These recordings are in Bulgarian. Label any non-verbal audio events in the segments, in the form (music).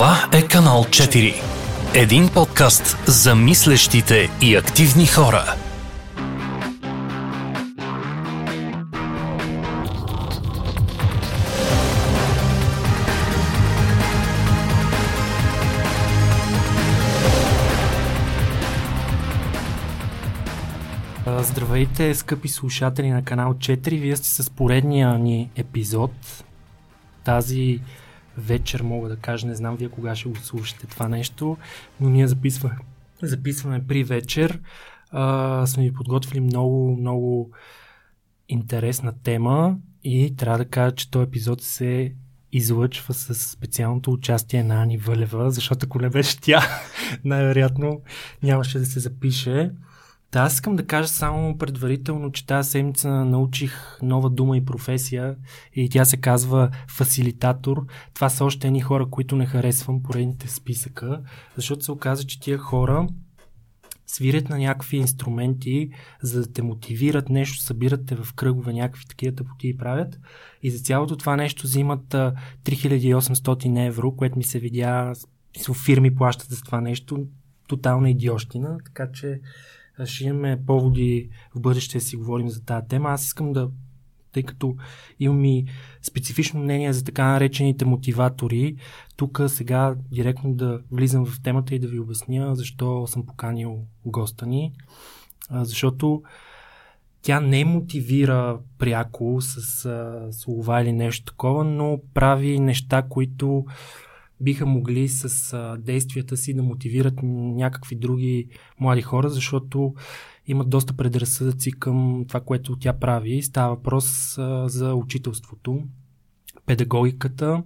Това е канал 4. Един подкаст за мислещите и активни хора. Здравейте, скъпи слушатели на канал 4. Вие сте с поредния ни епизод. Тази вечер, мога да кажа, не знам вие кога ще го слушате това нещо, но ние записваме, записваме при вечер. А, сме ви подготвили много, много интересна тема и трябва да кажа, че този епизод се излъчва с специалното участие на Ани Вълева, защото ако не беше тя, (laughs) най-вероятно нямаше да се запише. Да, аз искам да кажа само предварително, че тази седмица научих нова дума и професия и тя се казва фасилитатор. Това са още едни хора, които не харесвам поредните списъка, защото се оказа, че тия хора свирят на някакви инструменти, за да те мотивират нещо, събират те в кръгове, някакви такива тъпоти и правят. И за цялото това нещо взимат 3800 евро, което ми се видя, фирми плащат за това нещо, тотална идиощина, така че ще имаме поводи в бъдеще да си говорим за тази тема. Аз искам да, тъй като имам и специфично мнение за така наречените мотиватори, тук сега директно да влизам в темата и да ви обясня защо съм поканил госта ни. Защото тя не мотивира пряко с а, слова или нещо такова, но прави неща, които биха могли с а, действията си да мотивират някакви други млади хора, защото имат доста предразсъдъци към това, което тя прави. Става въпрос а, за учителството, педагогиката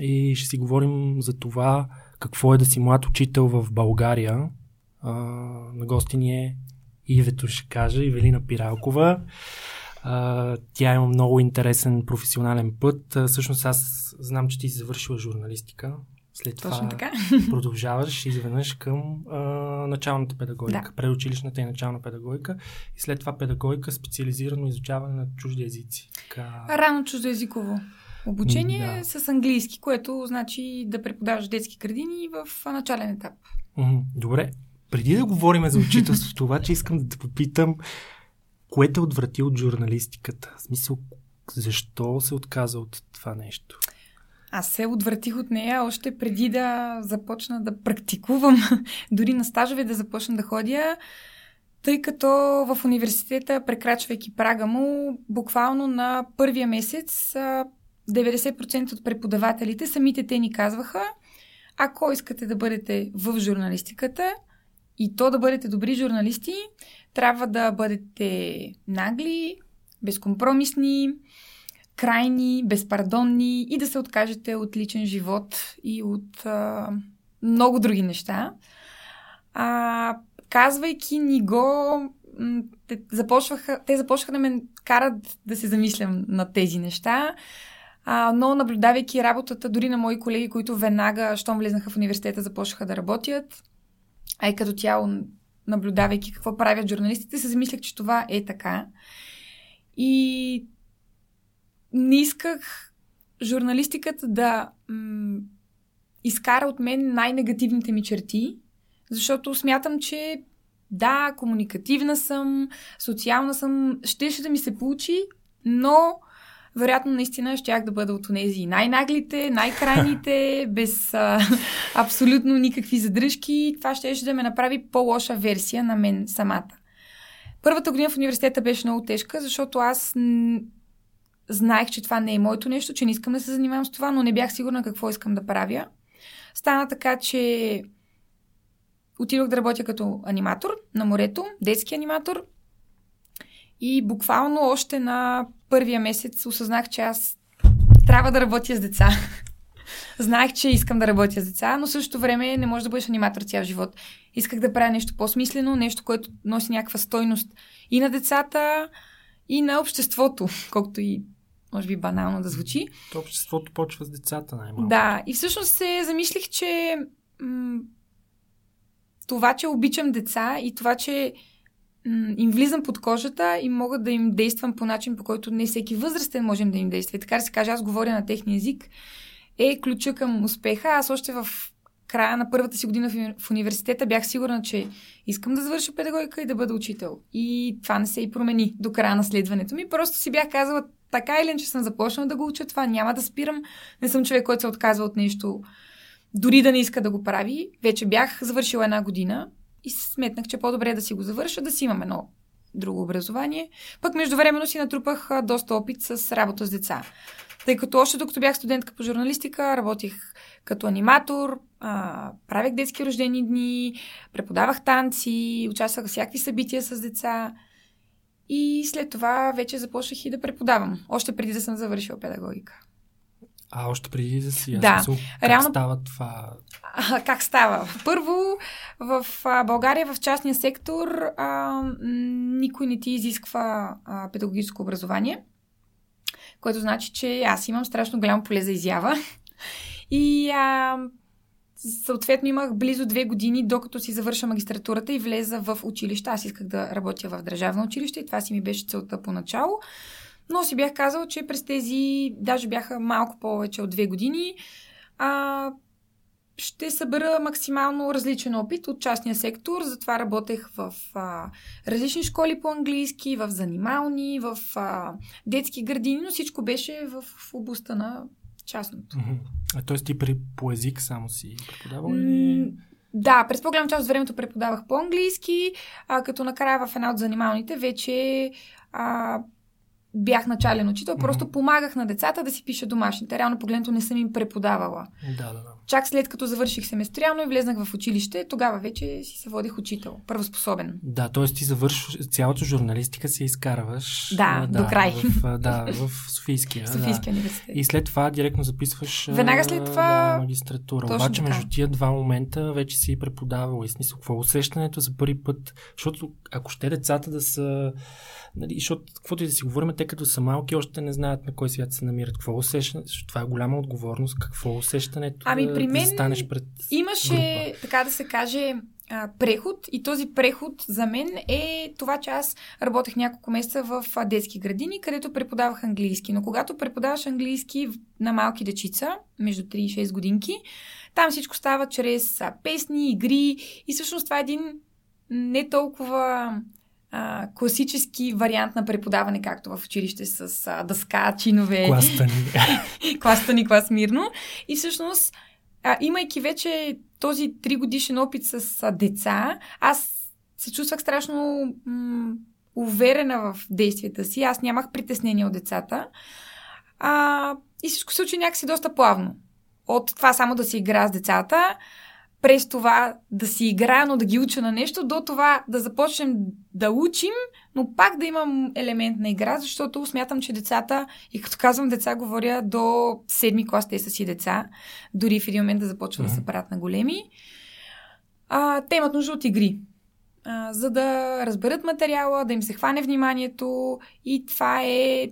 и ще си говорим за това какво е да си млад учител в България. А, на гости ни е Ивето ще кажа, Ивелина Пиралкова. А, тя има много интересен професионален път. А, всъщност аз знам, че ти си завършила журналистика. След Точно това така. (laughs) продължаваш изведнъж към а, началната педагогика, Да. предучилищната и начална педагогика и след това педагогика специализирано изучаване на чужди езици. Така... Рано чуждоязиково обучение Да. с английски, което значи да преподаваш детски градини в начален етап. Добре, преди да говорим за учителството, обаче искам да те попитам, кое те отврати от журналистиката? В смисъл, защо се отказа от това нещо? Аз се отвратих от нея още преди да започна да практикувам, (laughs) дори на стажове да започна да ходя, тъй като в университета, прекрачвайки прага му, буквално на първия месец а, 90% от преподавателите, самите те ни казваха, ако искате да бъдете в журналистиката и то да бъдете добри журналисти, трябва да бъдете нагли, безкомпромисни, крайни, безпардонни и да се откажете от личен живот и от а, много други неща. А, казвайки ни го, те започваха, те започнаха да ме карат да се замислям на тези неща. А, но наблюдавайки работата дори на мои колеги, които веднага, щом влезнаха в университета, започнаха да работят, а и като цяло, наблюдавайки какво правят журналистите, се замислях, че това е така. И не исках журналистиката да м- изкара от мен най-негативните ми черти, защото смятам, че да, комуникативна съм, социална съм, щеше да ми се получи, но вероятно наистина щях да бъда от тези най-наглите, най-крайните, (laughs) без а, абсолютно никакви задръжки. Това щеше да ме направи по-лоша версия на мен самата. Първата година в университета беше много тежка, защото аз н- знаех, че това не е моето нещо, че не искам да се занимавам с това, но не бях сигурна какво искам да правя. Стана така, че отидох да работя като аниматор на морето, детски аниматор. И буквално още на първия месец осъзнах, че аз трябва да работя с деца. (laughs) Знаех, че искам да работя с деца, но в същото време не може да бъдеш аниматор цял живот. Исках да правя нещо по-смислено, нещо, което носи някаква стойност и на децата, и на обществото, (laughs) колкото и може би банално да звучи. То обществото почва с децата най-малко. Да, и всъщност се замислих, че м- това, че обичам деца и това, че им влизам под кожата и мога да им действам по начин, по който не всеки възрастен можем да им действа. Така да се каже, аз говоря на техния език е ключа към успеха. Аз още в края на първата си година в университета бях сигурна, че искам да завърша педагогика и да бъда учител. И това не се и промени до края на следването ми. Просто си бях казала така или че съм започнала да го уча това, няма да спирам. Не съм човек, който се отказва от нещо, дори да не иска да го прави. Вече бях завършила една година и сметнах, че по-добре е да си го завърша, да си имам едно друго образование. Пък междувременно си натрупах доста опит с работа с деца. Тъй като още докато бях студентка по журналистика, работих като аниматор, а, правех детски рождени дни, преподавах танци, участвах в всякакви събития с деца. И след това вече започнах и да преподавам, още преди да съм завършила педагогика. А, още преди да си. Да. Смисъл, как Реално... става това? А, как става? Първо, в а, България, в частния сектор, а, никой не ти изисква а, педагогическо образование, което значи, че аз имам страшно голямо поле за изява. И а, съответно имах близо две години, докато си завърша магистратурата и влеза в училище. Аз исках да работя в държавно училище и това си ми беше целта поначало. Но си бях казал, че през тези, даже бяха малко повече от две години, а, ще събера максимално различен опит от частния сектор. Затова работех в а, различни школи по английски, в занимални, в а, детски градини, но всичко беше в, в областта на частното. А т.е. ти при, по език само си преподавал или... Да, през по-голяма част от времето преподавах по-английски, а като накрая в една от занималните вече а, бях начален учител, mm-hmm. просто помагах на децата да си пиша домашните. Реално погледнато не съм им преподавала. Да, да, да. Чак след като завърших семестриално и влезнах в училище, тогава вече си се водих учител, първоспособен. Да, т.е. ти завършваш цялата журналистика си изкарваш. Да, да до край. В, да, в Софийския. (laughs) Софийския да. университет. И след това директно записваш Веднага след това... да, магистратура. Обаче така. между тия два момента вече си преподавал. И смисъл, какво е усещането за първи път? Защото ако ще децата да са Нали, защото, каквото и да си говорим, те като са малки, още не знаят на кой свят се намират. Какво? Защото това е голяма отговорност. Какво усещането ами, да, при мен да станеш пред Имаше, група? така да се каже, преход и този преход за мен е това, че аз работех няколко месеца в детски градини, където преподавах английски. Но когато преподаваш английски на малки дечица, между 3 и 6 годинки, там всичко става чрез песни, игри и всъщност това е един не толкова а, класически вариант на преподаване, както в училище с а, дъска, чинове. Кластани. (laughs) кластани, клас мирно. И всъщност, а, имайки вече този тригодишен опит с а, деца, аз се чувствах страшно м- уверена в действията си. Аз нямах притеснение от децата. А, и всичко се случи някакси доста плавно. От това само да си игра с децата, през това да си играя, но да ги уча на нещо, до това да започнем да учим, но пак да имам елемент на игра, защото смятам, че децата, и като казвам деца, говоря до седми клас, те са си деца, дори в един момент да започват mm-hmm. да се правят на големи, а, те имат нужда от игри. А, за да разберат материала, да им се хване вниманието и това е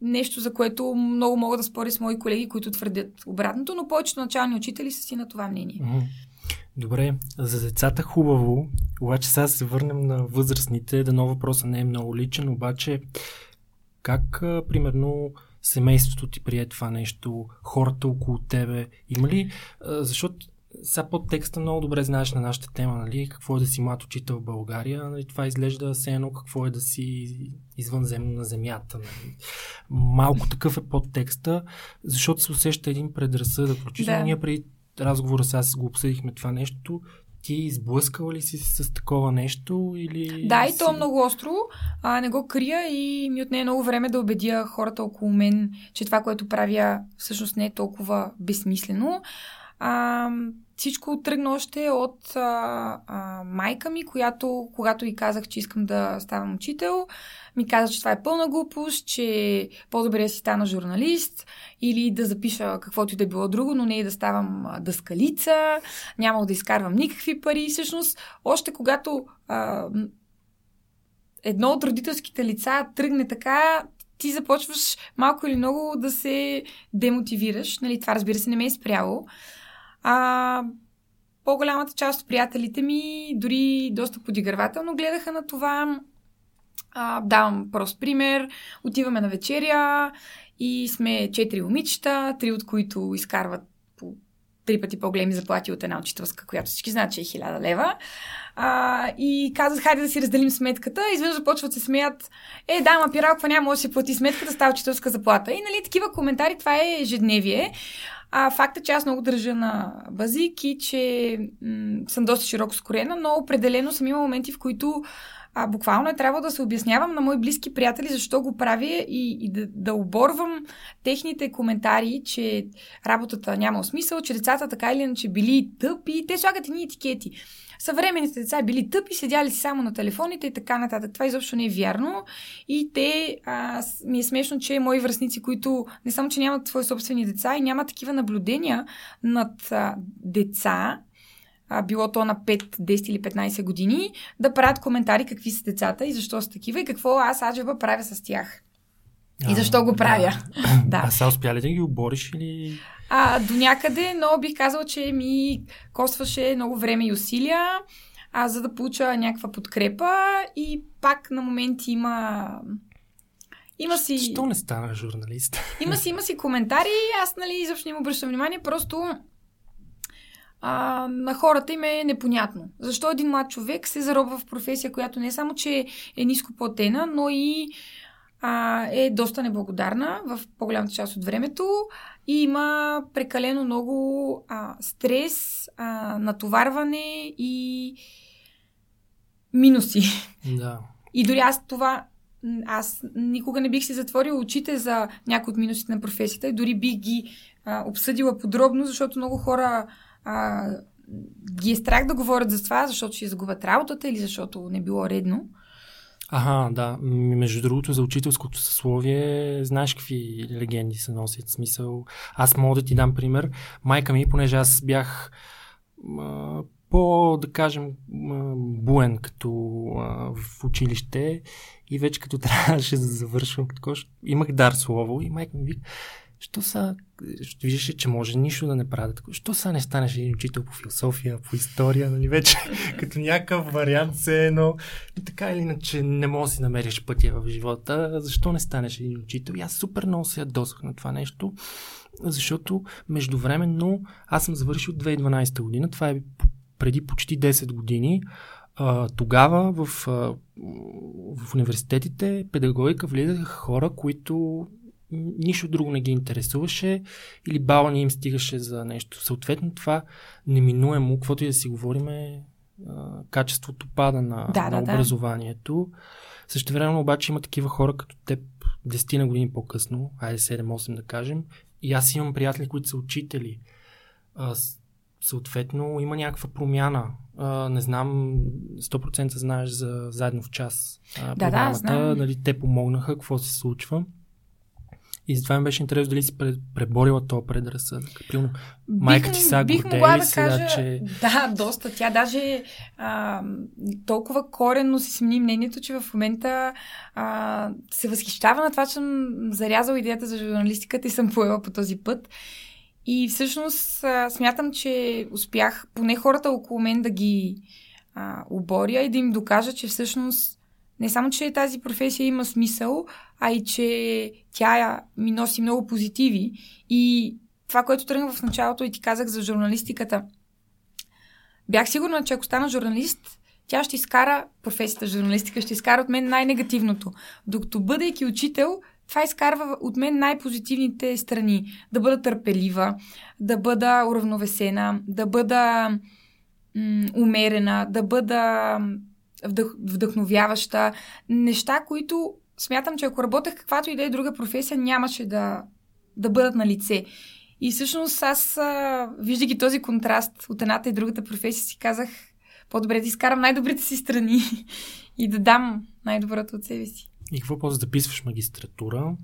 нещо, за което много мога да споря с мои колеги, които твърдят обратното, но повечето начални учители са си на това мнение. Mm-hmm. Добре, за децата хубаво, обаче сега се върнем на възрастните. Дано въпросът не е много личен, обаче как, а, примерно, семейството ти прие това нещо, хората около тебе? Има ли, а, защото сега под текста много добре знаеш на нашата тема, нали? Какво е да си млад учител в България, нали? Това изглежда все едно какво е да си извънземно на земята. Нали? Малко такъв е под текста, защото се усеща един предразсъдък. Включително да. ние преди разговора сега го обсъдихме това нещо. Ти изблъскала ли си с такова нещо? Или да, и то е много остро. А, не го крия и ми отне много време да убедя хората около мен, че това, което правя, всъщност не е толкова безсмислено. А, всичко тръгна още от а, а, майка ми, която, когато и казах, че искам да ставам учител, ми каза, че това е пълна глупост, че по-добре да си стана журналист или да запиша каквото и да било друго, но не и да ставам дъскалица, няма да изкарвам никакви пари. Всъщност, още когато а, едно от родителските лица тръгне така, ти започваш малко или много да се демотивираш. Нали, това разбира се не ме е спряло. А, по-голямата част от приятелите ми, дори доста подигравателно, гледаха на това. А, давам прост пример. Отиваме на вечеря и сме четири момичета, три от които изкарват по три пъти по-големи заплати от една учителска, която всички знаят, че е 1000 лева. А, и казват, хайде да си разделим сметката. Изведнъж започват се смеят. Е, да, ма пиралква няма може да си плати сметката, става учителска заплата. И нали, такива коментари, това е ежедневие. А факта, че аз много държа на базик и че м- съм доста широко скорена, но определено съм имала моменти, в които а, буквално е трябвало да се обяснявам на мои близки приятели защо го правя и, и да, да оборвам техните коментари, че работата няма смисъл, че децата така или иначе били тъпи. Те слагат едни етикети. Съвременните деца били тъпи, седяли си само на телефоните и така нататък. Това изобщо не е вярно. И те, а, ми е смешно, че мои връзници, които не само, че нямат свои собствени деца и нямат такива наблюдения над а, деца, а, било то на 5, 10 или 15 години, да правят коментари какви са децата и защо са такива и какво аз аджеба правя с тях. И защо го правя. Да. да. А са успя ли да ги обориш или... А, до някъде, но бих казал, че ми костваше много време и усилия, а, за да получа някаква подкрепа и пак на моменти има... Има си... Що не стана журналист? (laughs) Има си, има си коментари, аз нали изобщо не им обръщам внимание, просто а, на хората им е непонятно. Защо един млад човек се заробва в професия, която не само, че е ниско платена, но и а, е доста неблагодарна в по-голямата част от времето и има прекалено много а, стрес, а, натоварване и минуси. Да. И дори аз това аз никога не бих си затворила очите за някои от минусите на професията и дори бих ги а, обсъдила подробно, защото много хора а, ги е страх да говорят за това, защото ще изгубят работата или защото не било редно. Ага, да. Между другото, за учителското съсловие, знаеш какви легенди се носят? Смисъл, аз мога да ти дам пример. Майка ми, понеже аз бях а, по, да кажем, буен като а, в училище и вече като (laughs) трябваше да завършвам, като имах дар слово и майка ми вика, Що са, виждаше, че може нищо да не правят. Що са не станеш един учител по философия, по история, нали вече, (laughs) като някакъв вариант се едно. Така или иначе не можеш да си намериш пътя в живота. Защо не станеш един учител? И аз супер много се ядосах на това нещо, защото междувременно аз съм завършил 2012 година. Това е преди почти 10 години. Тогава в, в университетите педагогика влизаха хора, които нищо друго не ги интересуваше или бала не им стигаше за нещо. Съответно това неминуемо, каквото и да си говорим е качеството пада на, да, на да, образованието. Да. Също време обаче има такива хора като теб 10 на години по-късно, айде 7-8 да кажем, и аз имам приятели, които са учители. А, съответно има някаква промяна. А, не знам, 100% знаеш за заедно в час а, да, програмата. Да, знам. Нали, те помогнаха, какво се случва. И затова ми беше интересно дали си преборила този предразсъдък. Примерно, майка ти са бих могла да сега, кажа, че... Да, доста. Тя даже а, толкова коренно си смени мнението, че в момента а, се възхищава на това, че съм зарязала идеята за журналистиката и съм поела по този път. И всъщност а, смятам, че успях поне хората около мен да ги а, оборя и да им докажа, че всъщност не само, че тази професия има смисъл, а и че тя ми носи много позитиви. И това, което тръгна в началото и ти казах за журналистиката, бях сигурна, че ако стана журналист, тя ще изкара професията журналистика, ще изкара от мен най-негативното. Докато бъдейки учител, това изкарва от мен най-позитивните страни. Да бъда търпелива, да бъда уравновесена, да бъда м- умерена, да бъда вдъх, вдъхновяваща. Неща, които смятам, че ако работех каквато и да е друга професия, нямаше да, да бъдат на лице. И всъщност аз, виждайки този контраст от едната и другата професия, си казах, по-добре да изкарам най-добрите си страни (laughs) и да дам най-доброто от себе си. И какво после записваш магистратура?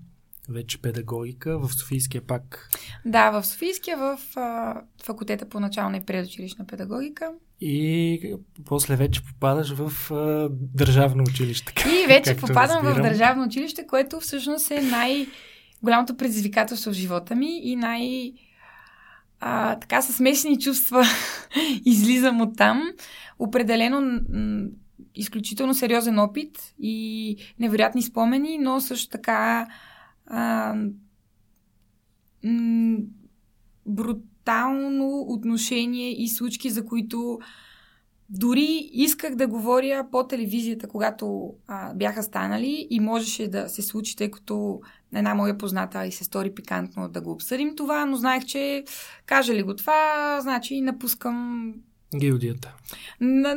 вече педагогика, в Софийския пак. Да, в Софийския, в а, факултета по начална и предучилищна педагогика. И после вече попадаш в а, държавно училище. И вече попадам разбирам. в държавно училище, което всъщност е най-голямото предизвикателство в живота ми и най- а, така с смесени чувства (laughs) излизам от там. Определено м- изключително сериозен опит и невероятни спомени, но също така а, м- брутално отношение и случки, за които дори исках да говоря по телевизията, когато а, бяха станали и можеше да се случи, тъй като една моя позната и се стори пикантно да го обсъдим това, но знаех, че каже ли го това, значи напускам Гилдията. На,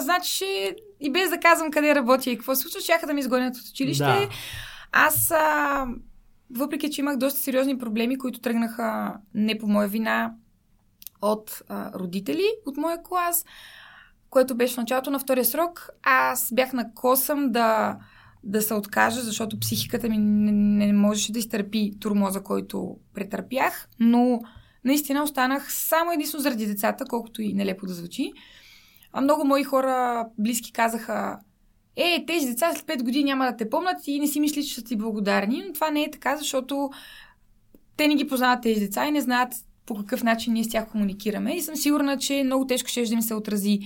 значи, и без да казвам къде работя и какво се случва, щяха да ми изгонят от училище. Да. Аз, а, въпреки че имах доста сериозни проблеми, които тръгнаха не по моя вина от а, родители от моя клас, което беше в началото на втория срок, аз бях на косъм да, да се откажа, защото психиката ми не, не можеше да изтърпи турмоза, който претърпях, но наистина останах само единствено заради децата, колкото и нелепо да звучи. А много мои хора близки казаха, е, тези деца след 5 години няма да те помнят и не си мисли, че са ти благодарни. Но това не е така, защото те не ги познават тези деца и не знаят по какъв начин ние с тях комуникираме. И съм сигурна, че много тежко ще да ми се отрази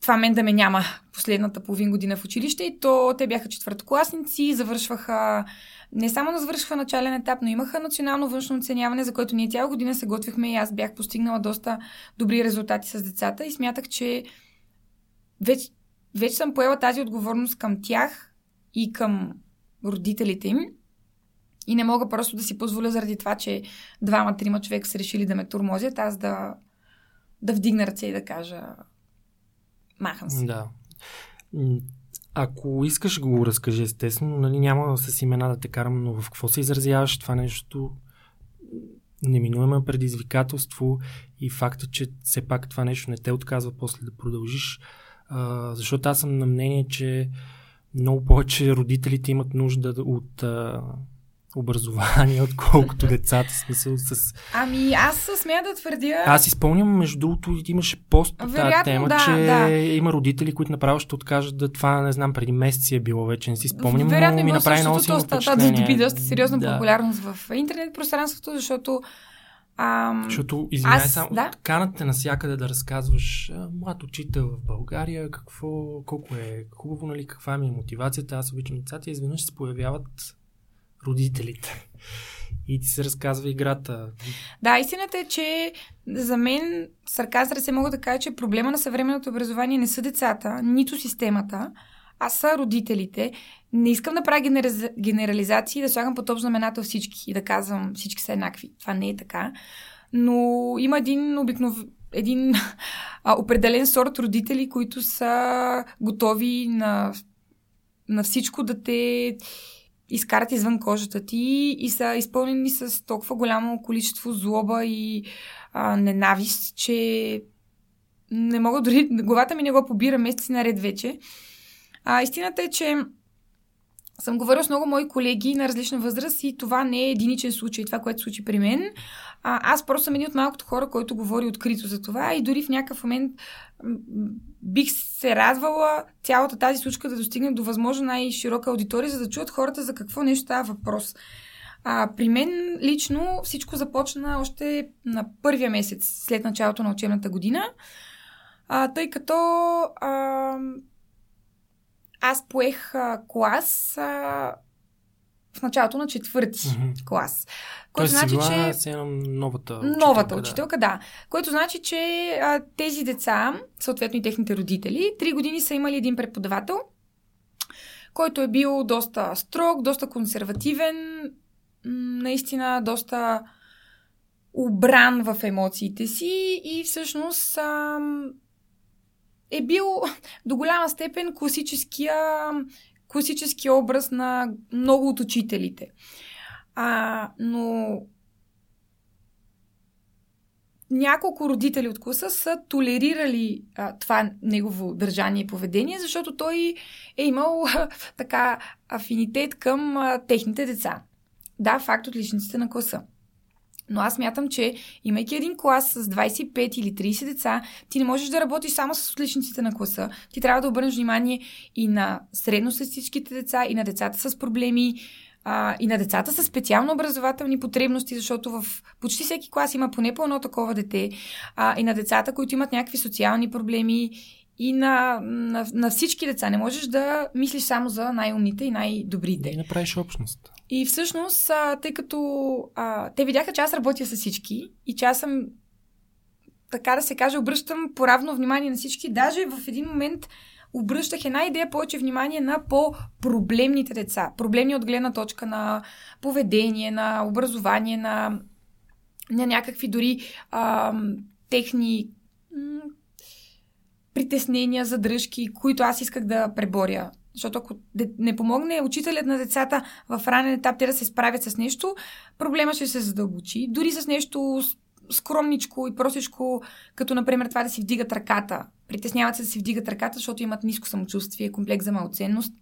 това мен да ме няма последната половин година в училище. И то те бяха четвъртокласници, завършваха не само да завършиха начален етап, но имаха национално външно оценяване, за което ние цяла година се готвихме и аз бях постигнала доста добри резултати с децата и смятах, че вече, вече съм поела тази отговорност към тях и към родителите им. И не мога просто да си позволя заради това, че двама-трима човека са решили да ме турмозят, аз да, да вдигна ръце и да кажа махам се. Да. Ако искаш го разкажи, естествено, нали, няма с имена да те карам, но в какво се изразяваш това нещо? Неминуемо предизвикателство и факта, че все пак това нещо не те отказва после да продължиш. А, защото аз съм на мнение, че много повече родителите имат нужда от а, образование, (laughs) отколкото децата. Смисъл с... Ами аз смея да твърдя... Аз изпълням, между другото, имаше пост по тази тема, да, че да. има родители, които направо ще откажат да това, не знам, преди месеци е било вече, не си спомням, Вероятно, но ми направи много силно впечатление. Доби доста сериозна да. популярност в интернет пространството, защото Ам... Защото, извинявай, Аз, само да? канате навсякъде да разказваш млад учител в България, какво, колко е хубаво, нали, каква ми е мотивацията, аз обичам децата и изведнъж се появяват родителите. И ти се разказва играта. Да, истината е, че за мен, сарказър се мога да кажа, че проблема на съвременното образование не са децата, нито системата, а са родителите. Не искам да правя генерализации генерализации, да слагам под общ знаменател всички и да казвам всички са еднакви. Това не е така. Но има един обикнов... един а, определен сорт родители, които са готови на, на всичко да те изкарат извън кожата ти и са изпълнени с толкова голямо количество злоба и а, ненавист, че не мога дори, главата ми не го побира месеци наред вече. А, истината е, че съм говорила с много мои колеги на различна възраст и това не е единичен случай, това, което случи при мен. А, аз просто съм един от малкото хора, който говори открито за това и дори в някакъв момент бих се радвала цялата тази случка да достигне до възможно най-широка аудитория, за да чуят хората за какво нещо става въпрос. А, при мен лично всичко започна още на първия месец след началото на учебната година, а, тъй като а, аз поех а, клас а, в началото на четвърти mm-hmm. клас. Което значи, че. Си новата учителка. Новата учителка, да. да. Което значи, че а, тези деца, съответно и техните родители, три години са имали един преподавател, който е бил доста строг, доста консервативен, наистина доста обран в емоциите си и всъщност а, е бил до голяма степен класическия, класическия образ на много от учителите. А, но няколко родители от класа са толерирали а, това негово държание и поведение, защото той е имал а, така афинитет към а, техните деца. Да, факт от личниците на класа. Но аз мятам, че имайки един клас с 25 или 30 деца, ти не можеш да работиш само с отличниците на класа. Ти трябва да обърнеш внимание и на средностатистическите деца, и на децата с проблеми, а, и на децата с специално образователни потребности, защото в почти всеки клас има поне по едно такова дете, а, и на децата, които имат някакви социални проблеми и на, на, на всички деца. Не можеш да мислиш само за най-умните и най-добрите. И направиш общност. И всъщност, а, тъй като а, те видяха, че аз работя с всички и че аз съм, така да се каже, обръщам поравно внимание на всички. Даже в един момент обръщах една идея повече внимание на по-проблемните деца. Проблемни от гледна точка на поведение, на образование, на, на някакви дори а, техни притеснения, задръжки, които аз исках да преборя. Защото ако не помогне учителят на децата в ранен етап те да се справят с нещо, проблема ще се задълбочи. Дори с нещо скромничко и простичко, като например това да си вдигат ръката. Притесняват се да си вдигат ръката, защото имат ниско самочувствие, комплекс за малоценност.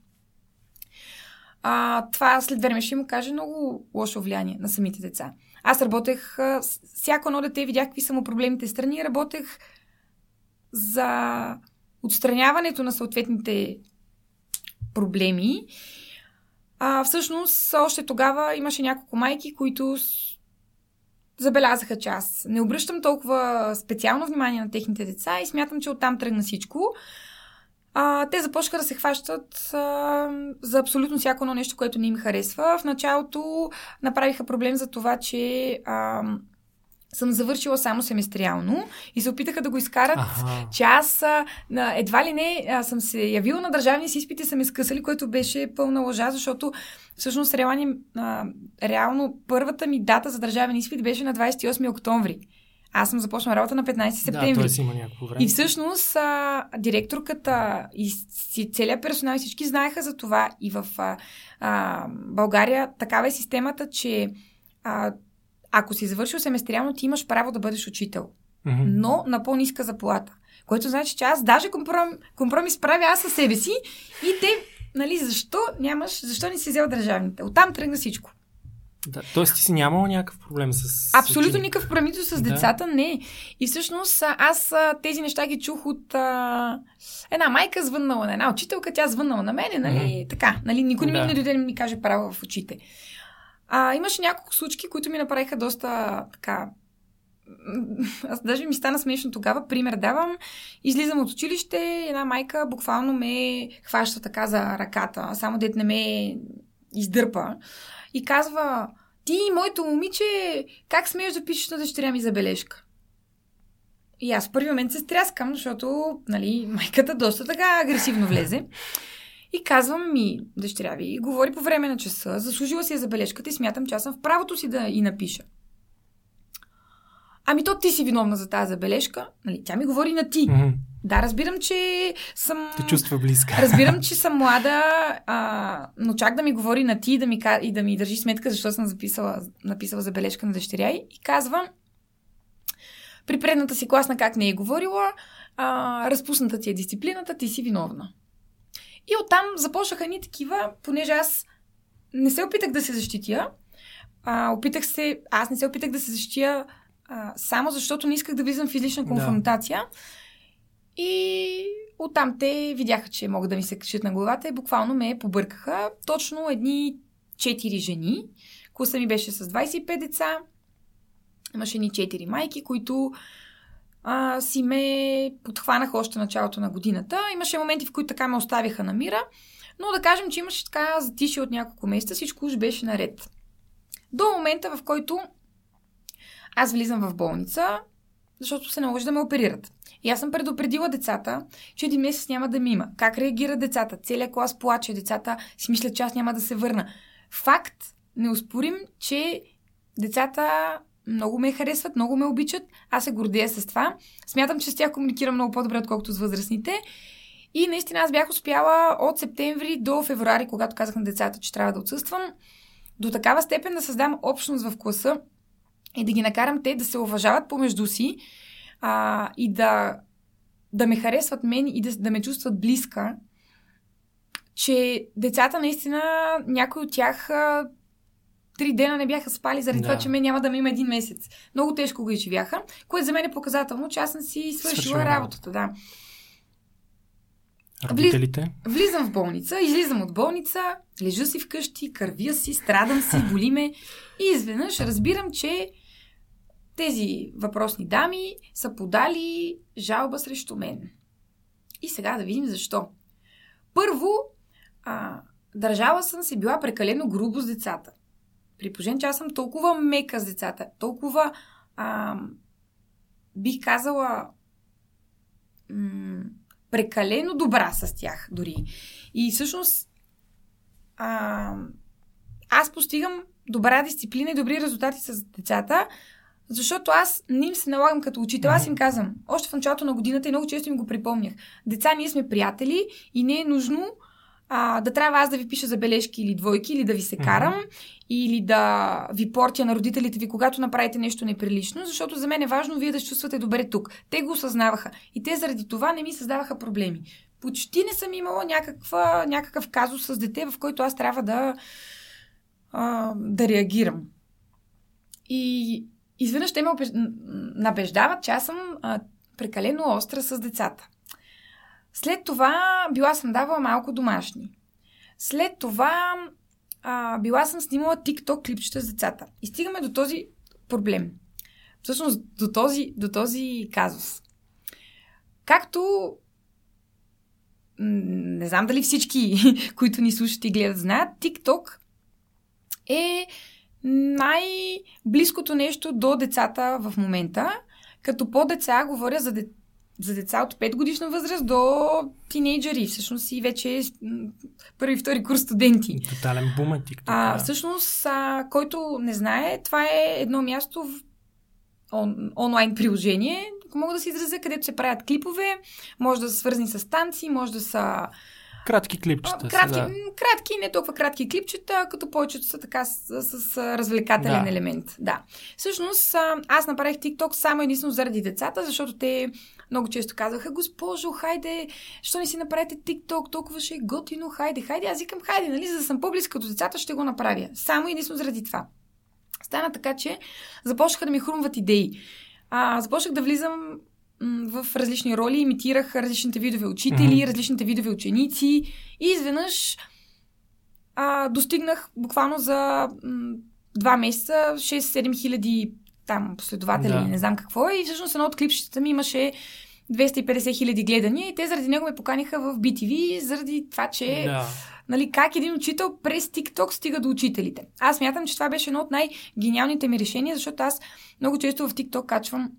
А, това след време ще му каже много лошо влияние на самите деца. Аз работех, всяко едно дете видях какви са му проблемните страни, работех за отстраняването на съответните проблеми. А, всъщност, още тогава имаше няколко майки, които забелязаха, че аз не обръщам толкова специално внимание на техните деца и смятам, че оттам тръгна всичко. А, те започнаха да се хващат а, за абсолютно всяко едно нещо, което не им харесва. В началото направиха проблем за това, че а, съм завършила само семестриално и се опитаха да го изкарат, ага. че аз а, едва ли не а, съм се явила на държавни си изпити, са ме скъсали, което беше пълна лъжа, защото всъщност реално, а, реално първата ми дата за държавен изпит беше на 28 октомври. Аз съм започнала работа на 15 септември. Да, има някакво време. И всъщност а, директорката и целият персонал всички знаеха за това. И в а, а, България такава е системата, че а, ако си завършил семестриално, ти имаш право да бъдеш учител. Mm-hmm. Но на по-ниска заплата. Което значи, че аз даже компром, компромис правя аз със себе си и те, нали, защо нямаш, защо не си взел държавните? Оттам тръгна всичко. Да, тоест ти си нямала някакъв проблем с... Абсолютно никакъв проблем с да. децата, не. И всъщност аз тези неща ги чух от а, една майка звъннала на една учителка, тя звъннала на мене, нали, mm-hmm. така, нали, никой да. не дойде да ми каже право в очите. А, имаше няколко случки, които ми направиха доста така аз даже ми стана смешно тогава. Пример давам. Излизам от училище, една майка буквално ме хваща така за ръката, само дет не ме издърпа. И казва, ти, моето момиче, как смееш да пишеш на дъщеря ми забележка? И аз в първи момент се стряскам, защото, нали, майката доста така агресивно влезе. И казвам ми, дъщеря ви, говори по време на часа, заслужила си е забележката и смятам, че аз съм в правото си да и напиша. Ами то ти си виновна за тази забележка. Нали, тя ми говори на ти. Mm-hmm. Да, разбирам, че съм... Те чувства близка. Разбирам, че (laughs) съм млада, а, но чак да ми говори на ти да ми, и да ми държи сметка, защо съм записала, написала забележка на дъщеря и, и казвам, при предната си класна как не е говорила, а, разпусната ти е дисциплината, ти си виновна. И оттам започнаха ни такива, понеже аз не се опитах да се защитя, а, опитах се, аз не се опитах да се защитя а, само защото не исках да влизам в излишна конфронтация. Да. И оттам те видяха, че могат да ми се качат на главата и буквално ме побъркаха. Точно едни четири жени. Класа ми беше с 25 деца. Имаше ни четири майки, които а, си ме подхванаха още началото на годината. Имаше моменти, в които така ме оставиха на мира, но да кажем, че имаше така затиши от няколко месеца, всичко уж беше наред. До момента, в който аз влизам в болница, защото се наложи да ме оперират. И аз съм предупредила децата, че един месец няма да ми има. Как реагират децата? Целият клас плаче, децата си мислят, че аз няма да се върна. Факт, не успорим, че децата много ме харесват, много ме обичат. Аз се гордея с това. Смятам, че с тях комуникирам много по-добре, отколкото с възрастните. И наистина аз бях успяла от септември до февруари, когато казах на децата, че трябва да отсъствам, до такава степен да създам общност в класа и да ги накарам те да се уважават помежду си а, и да, да ме харесват мен и да, да ме чувстват близка, че децата наистина, някои от тях три дена не бяха спали заради да. това, че мен няма да ме има един месец. Много тежко го изживяха, което за мен е показателно, че аз съм си свършила работата. Да. Родителите? Влизам в болница, излизам от болница, лежа си вкъщи, кървия си, страдам си, (laughs) боли ме и изведнъж разбирам, че тези въпросни дами са подали жалба срещу мен. И сега да видим защо. Първо, а, държава съм се била прекалено грубо с децата. При положение, че аз съм толкова мека с децата, толкова а, бих казала м- прекалено добра с тях дори. И всъщност а, аз постигам добра дисциплина и добри резултати с децата, защото аз не им се налагам като учител. Аз им казвам, още в началото на годината и много често им го припомнях. Деца, ние сме приятели и не е нужно а, да трябва аз да ви пиша забележки или двойки, или да ви се карам, mm-hmm. или да ви портя на родителите ви, когато направите нещо неприлично, защото за мен е важно вие да се чувствате добре тук. Те го осъзнаваха и те заради това не ми създаваха проблеми. Почти не съм имала някаква, някакъв казус с дете, в който аз трябва да, а, да реагирам. И изведнъж те ме набеждават, че аз съм а, прекалено остра с децата. След това била съм давала малко домашни. След това а, била съм снимала TikTok клипчета с децата. И стигаме до този проблем. Всъщност до този, до този казус. Както не знам дали всички, (laughs) които ни слушат и гледат, знаят, TikTok е най-близкото нещо до децата в момента. Като по деца говоря за, де, за деца от 5 годишна възраст до тинейджери. Всъщност и вече първи и втори курс студенти. Тотален бум е TikTok. А, всъщност, а, който не знае, това е едно място в он, онлайн приложение, ако мога да се изразя, където се правят клипове, може да са свързани с танци, може да са Кратки клипчета. Кратки, да. кратки, не толкова кратки клипчета, като повечето са така с, с, с развлекателен да. елемент. Да. Всъщност, аз направих TikTok само единствено заради децата, защото те много често казваха, госпожо, хайде, що не си направите TikTok, толкова ще е готино, хайде, хайде. Аз викам, хайде, нали, за да съм по-близка до децата, ще го направя. Само единствено заради това. Стана така, че започнаха да ми хрумват идеи. А, започнах да влизам в различни роли, имитирах различните видове учители, mm-hmm. различните видове ученици и изведнъж а, достигнах буквално за м, два месеца 6-7 хиляди там последователи, да. не знам какво. И всъщност едно от клипчетата ми имаше 250 хиляди гледания и те заради него ме поканиха в BTV, заради това, че да. нали, как един учител през TikTok стига до учителите. Аз мятам, че това беше едно от най-гениалните ми решения, защото аз много често в TikTok качвам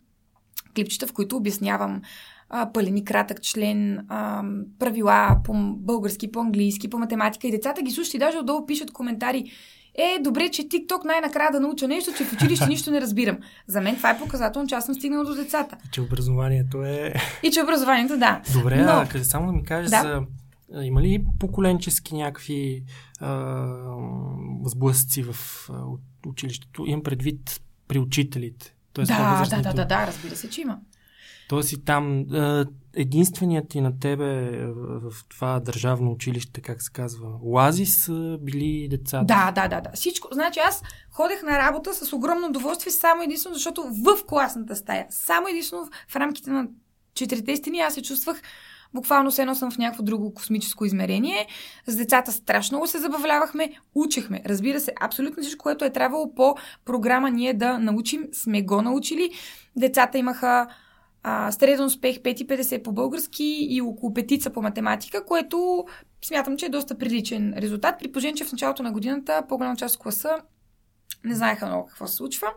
клипчета, в които обяснявам а, пълен и кратък член, а, правила по български, по английски, по математика и децата ги слушат и даже отдолу пишат коментари. Е, добре, че TikTok най-накрая да науча нещо, че в училище (laughs) нищо не разбирам. За мен това е показателно, че аз съм стигнала до децата. И че образованието е... И че образованието, да. Добре, Но... а само да ми кажеш да. за... Има ли поколенчески някакви а, сблъсъци в а, училището? Имам предвид при учителите. Тоест, да, да, да, да, да, разбира се, че има. Тоест и там единственият ти на тебе в това държавно училище, как се казва, лази са били децата. Да, да, да, да. Всичко. Значи аз ходех на работа с огромно удоволствие, само единствено, защото в класната стая, само единствено в рамките на четирите стени аз се чувствах Буквално се едно съм в някакво друго космическо измерение. С децата страшно много се забавлявахме, учехме. Разбира се, абсолютно всичко, което е трябвало по програма ние да научим, сме го научили. Децата имаха а, среден успех 5,50 по български и около петица по математика, което смятам, че е доста приличен резултат. При положение, че в началото на годината по-голяма част от класа не знаеха много какво се случва.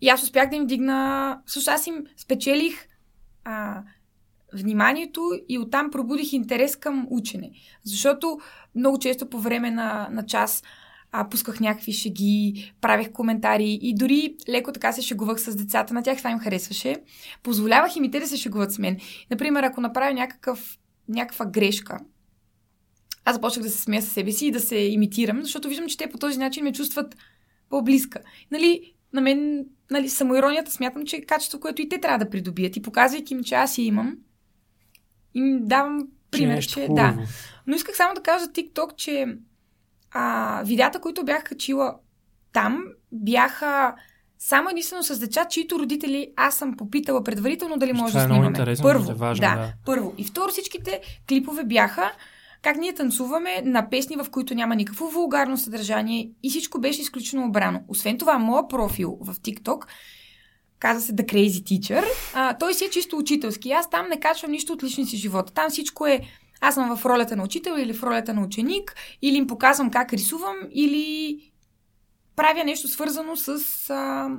И аз успях да им дигна... Също аз им спечелих а, вниманието и оттам пробудих интерес към учене. Защото много често по време на, на час а, пусках някакви шеги, правех коментари и дори леко така се шегувах с децата. На тях това им харесваше. Позволявах им и те да се шегуват с мен. Например, ако направя някакъв, някаква грешка, аз започнах да се смея със себе си и да се имитирам, защото виждам, че те по този начин ме чувстват по-близка. Нали, на мен, нали, самоиронията смятам, че е качество, което и те трябва да придобият. И показвайки им, че аз я имам, им давам пример, че, че да. Но исках само да кажа за TikTok, че а, видеята, които бях качила там, бяха само единствено с деца, чието родители аз съм попитала предварително дали може да е снимаме. Първо, е важно, да, да, първо. И второ, всичките клипове бяха как ние танцуваме на песни, в които няма никакво вулгарно съдържание и всичко беше изключено обрано. Освен това, моят профил в TikTok каза се The Crazy Teacher. А, той си е чисто учителски. Аз там не качвам нищо от личния си живот. Там всичко е аз съм в ролята на учител или в ролята на ученик, или им показвам как рисувам, или правя нещо свързано с а,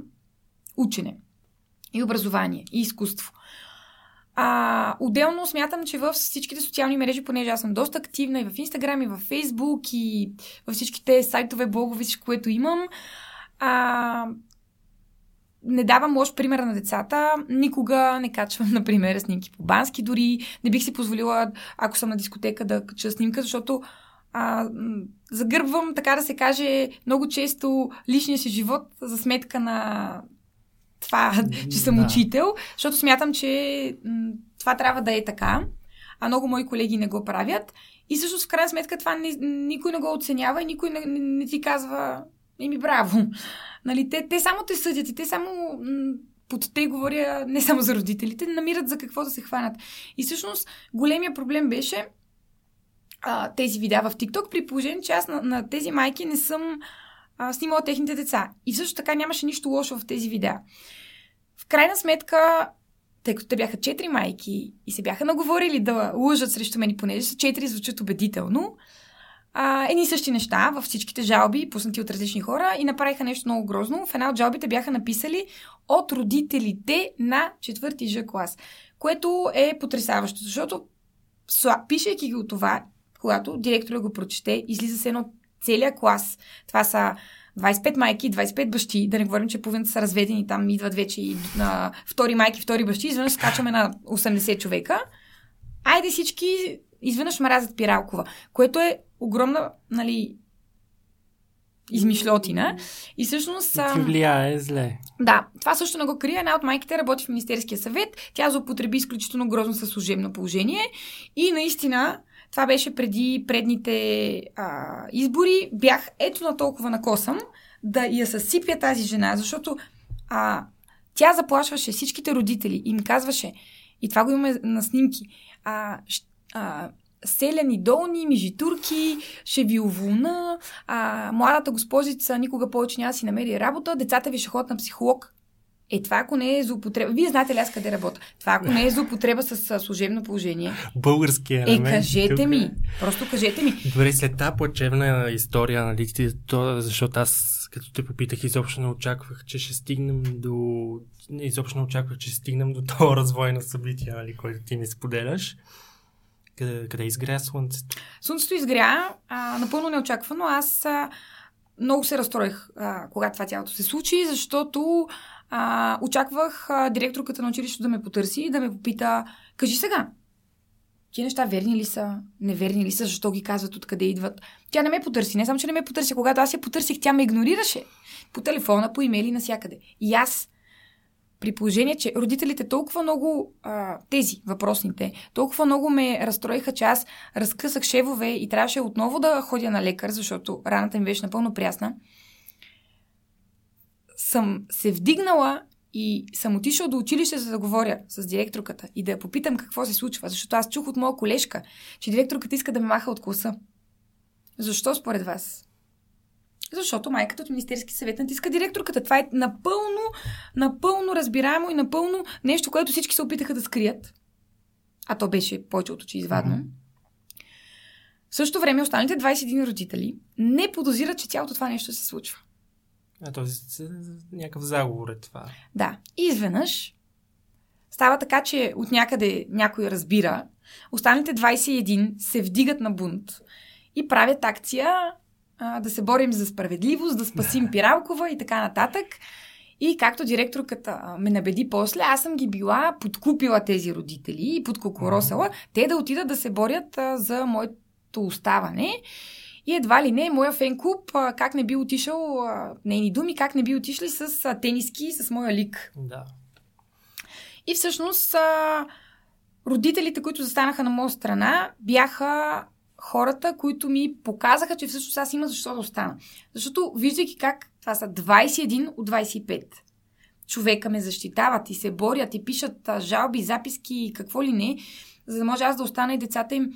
учене и образование и изкуство. А, отделно смятам, че в всичките социални мрежи, понеже аз съм доста активна и в Инстаграм, и в Фейсбук, и във всичките сайтове, блогове, което имам, а, не давам лош пример на децата. Никога не качвам, (laughs) например, снимки по бански дори. Не бих си позволила, ако съм на дискотека, да кача снимка, защото а, загърбвам, така да се каже, много често личния си живот за сметка на това, (laughs) че съм да. учител, защото смятам, че това трябва да е така, а много мои колеги не го правят. И също в крайна сметка това не, никой не го оценява и никой не, не, не ти казва, еми браво. Нали, те, те само те съдят и те само под те говоря не само за родителите, намират за какво да се хванат. И всъщност големия проблем беше а, тези видеа в TikTok, при положение, че аз на, на тези майки не съм а, снимала техните деца. И също така нямаше нищо лошо в тези видеа. В крайна сметка, тъй като те бяха четири майки и се бяха наговорили да лъжат срещу мен, понеже са четири звучат убедително, а, едни същи неща във всичките жалби, пуснати от различни хора и направиха нещо много грозно. В една от жалбите бяха написали от родителите на четвърти Ж клас, което е потрясаващо, защото пишейки го това, когато директора го прочете, излиза се едно целият клас. Това са 25 майки, 25 бащи, да не говорим, че половината са разведени, там идват вече и на втори майки, втори бащи, изведнъж скачаме на 80 човека. Айде всички изведнъж мразят Пиралкова, което е огромна, нали, измишлотина. И всъщност... Ти влияе зле. Да, това също не го крия. Една от майките работи в Министерския съвет. Тя злоупотреби изключително грозно със служебно положение. И наистина това беше преди предните а, избори. Бях ето на толкова накосъм да я съсипя тази жена, защото а, тя заплашваше всичките родители и им казваше, и това го имаме на снимки, а, а, селяни долни, мижитурки, ще ви уволна, а, младата госпожица никога повече няма си намери работа, децата ви ще ходят на психолог. Е, това ако не е злоупотреба... Вие знаете ли аз къде работя? Това ако не е злоупотреба с служебно положение... Българския елемент. Е, кажете тук... ми. Просто кажете ми. Добре, след тази плачевна история, нали, то, защото аз като те попитах, изобщо не очаквах, че ще стигнем до... Изобщо не очаквах, че ще стигнем до това (laughs) развой на събития, нали, който ти ми споделяш. Къде, къде изгря слънцето? Слънцето изгря а, напълно неочаквано. Аз а, много се разстроих, когато това цялото се случи, защото а, очаквах а, директорката на училището да ме потърси и да ме попита, кажи сега, Тия неща верни ли са, неверни ли са, защо ги казват, откъде идват. Тя не ме потърси. Не само, че не ме потърси. Когато аз я потърсих, тя ме игнорираше. По телефона, по имейли, навсякъде. И аз, при положение, че родителите толкова много, а, тези въпросните, толкова много ме разстроиха, че аз разкъсах шевове и трябваше отново да ходя на лекар, защото раната ми беше напълно прясна съм се вдигнала и съм отишла до училище, за да говоря с директорката и да я попитам какво се случва, защото аз чух от моя колежка, че директорката иска да ме маха от класа. Защо според вас? Защото майката от Министерски съвет натиска директорката. Това е напълно, напълно разбираемо и напълно нещо, което всички се опитаха да скрият. А то беше повече от очи извадно. Mm-hmm. В същото време останалите 21 родители не подозират, че цялото това нещо се случва. А, т.е. някакъв заговор е това. Да. И изведнъж става така, че от някъде някой разбира, останалите 21 се вдигат на бунт и правят акция а, да се борим за справедливост, да спасим Пиралкова и така нататък. И както директорката ме набеди после, аз съм ги била подкупила тези родители и подкокоросала, те да отидат да се борят а, за моето оставане. И едва ли не, моя фен клуб, как не би отишъл, нейни думи, как не би отишли с тениски с моя лик. Да. И всъщност родителите, които застанаха на моя страна, бяха хората, които ми показаха, че всъщност аз има защо да остана. Защото, виждайки как това са 21 от 25 човека ме защитават и се борят и пишат жалби, записки и какво ли не, за да може аз да остана и децата им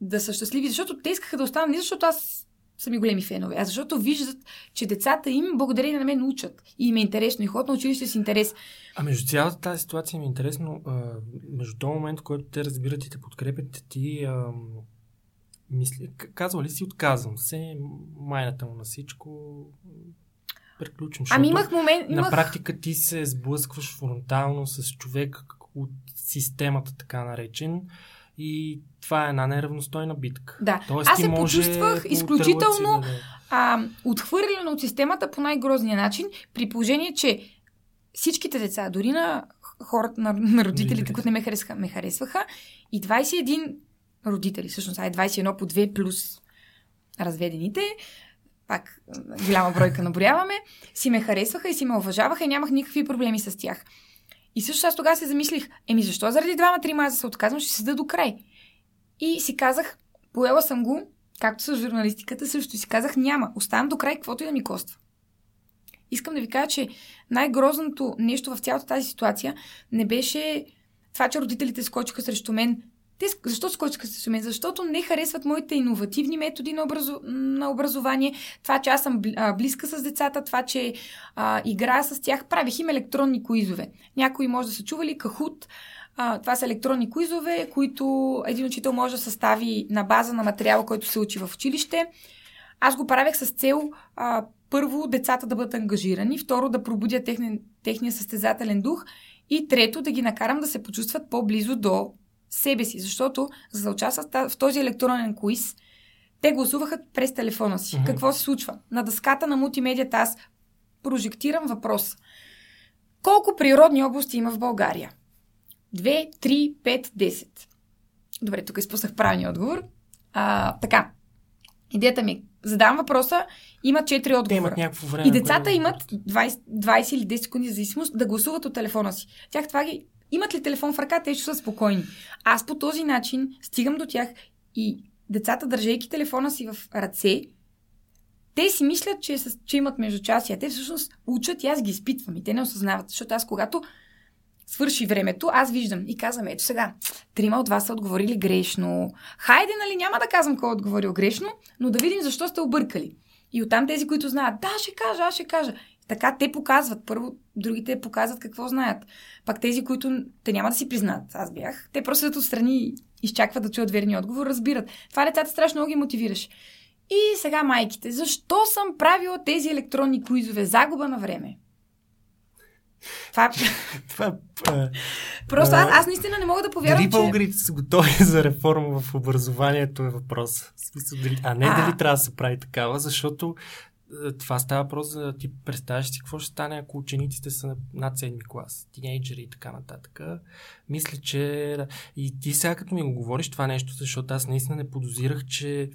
да са щастливи, защото те искаха да останат не защото аз са ми големи фенове, а защото виждат, че децата им, благодарение на мен, учат. И им е интересно. И ходят на училище с интерес. А между цялата тази ситуация ми е интересно, а, между този момент, в който те разбират и те подкрепят, ти а, мисли, казва ли си отказвам се, майната му на всичко, приключвам. Ами имах момент... На имах... практика ти се сблъскваш фронтално с човек от системата, така наречен, и това е една неравностойна битка. Да. Тоест, Аз се може почувствах по изключително тръбъци а, отхвърлена от системата по най-грозния начин, при положение, че всичките деца, дори на хората, на, на родителите, които не ме харесваха, ме харесваха и 21 родители, всъщност, ай 21 по 2 плюс разведените, пак голяма бройка наброяваме, си ме харесваха и си ме уважаваха и нямах никакви проблеми с тях. И също аз тогава се замислих, еми защо заради двама-трима аз се отказвам, ще седа до край. И си казах, поела съм го, както с журналистиката, също си казах, няма, оставам до край, каквото и да ми коства. Искам да ви кажа, че най-грозното нещо в цялата тази ситуация не беше това, че родителите скочиха срещу мен. Те защо скочиха срещу мен? Защото не харесват моите иновативни методи на, образу... на образование, това, че аз съм близка с децата, това, че а, играя с тях. Правих им електронни куизове. Някои може да са чували Кахут. А, това са електронни куизове, които един учител може да състави на база на материала, който се учи в училище. Аз го правех с цел а, първо децата да бъдат ангажирани, второ да пробудя техния, техния състезателен дух и трето да ги накарам да се почувстват по-близо до себе си, защото за да участват в този електронен куиз, те гласуваха през телефона си. Мгм. Какво се случва? На дъската на мултимедията аз прожектирам въпрос. Колко природни области има в България? 2, 3, 5, 10. Добре, тук изпуснах правилния отговор. А, така. Идеята ми е, задавам въпроса, има 4 Те отговора. имат някакво време. И децата което- имат 20, 20 или 10 секунди зависимост да гласуват от телефона си. Тях това ги... Имат ли телефон в ръка, те ще са спокойни. Аз по този начин стигам до тях и децата, държейки телефона си в ръце, те си мислят, че, с, че имат междучасия. Те всъщност учат и аз ги изпитвам. И те не осъзнават. Защото аз, когато свърши времето, аз виждам и казвам, ето сега, трима от вас са отговорили грешно. Хайде, нали, няма да казвам кой е отговорил грешно, но да видим защо сте объркали. И оттам тези, които знаят, да, ще кажа, аз ще кажа. Така те показват. Първо, другите показват какво знаят. Пак тези, които те няма да си признаят, аз бях, те просто седят отстрани и изчакват да чуят верния отговор, разбират. Това децата страшно много ги мотивираш. И сега майките, защо съм правила тези електронни куизове? Загуба на време. Това... (laughs) Това, а, Просто аз, аз наистина не мога да повярвам, дали че... българите са готови (laughs) за реформа в образованието е въпрос. В смисъл, дали, а не А. дали трябва да се прави такава, защото това става въпрос за ти представяш си какво ще стане, ако учениците са над седми клас, тинейджери и така нататък. Мисля, че и ти сега като ми го говориш това нещо, защото аз наистина не подозирах, че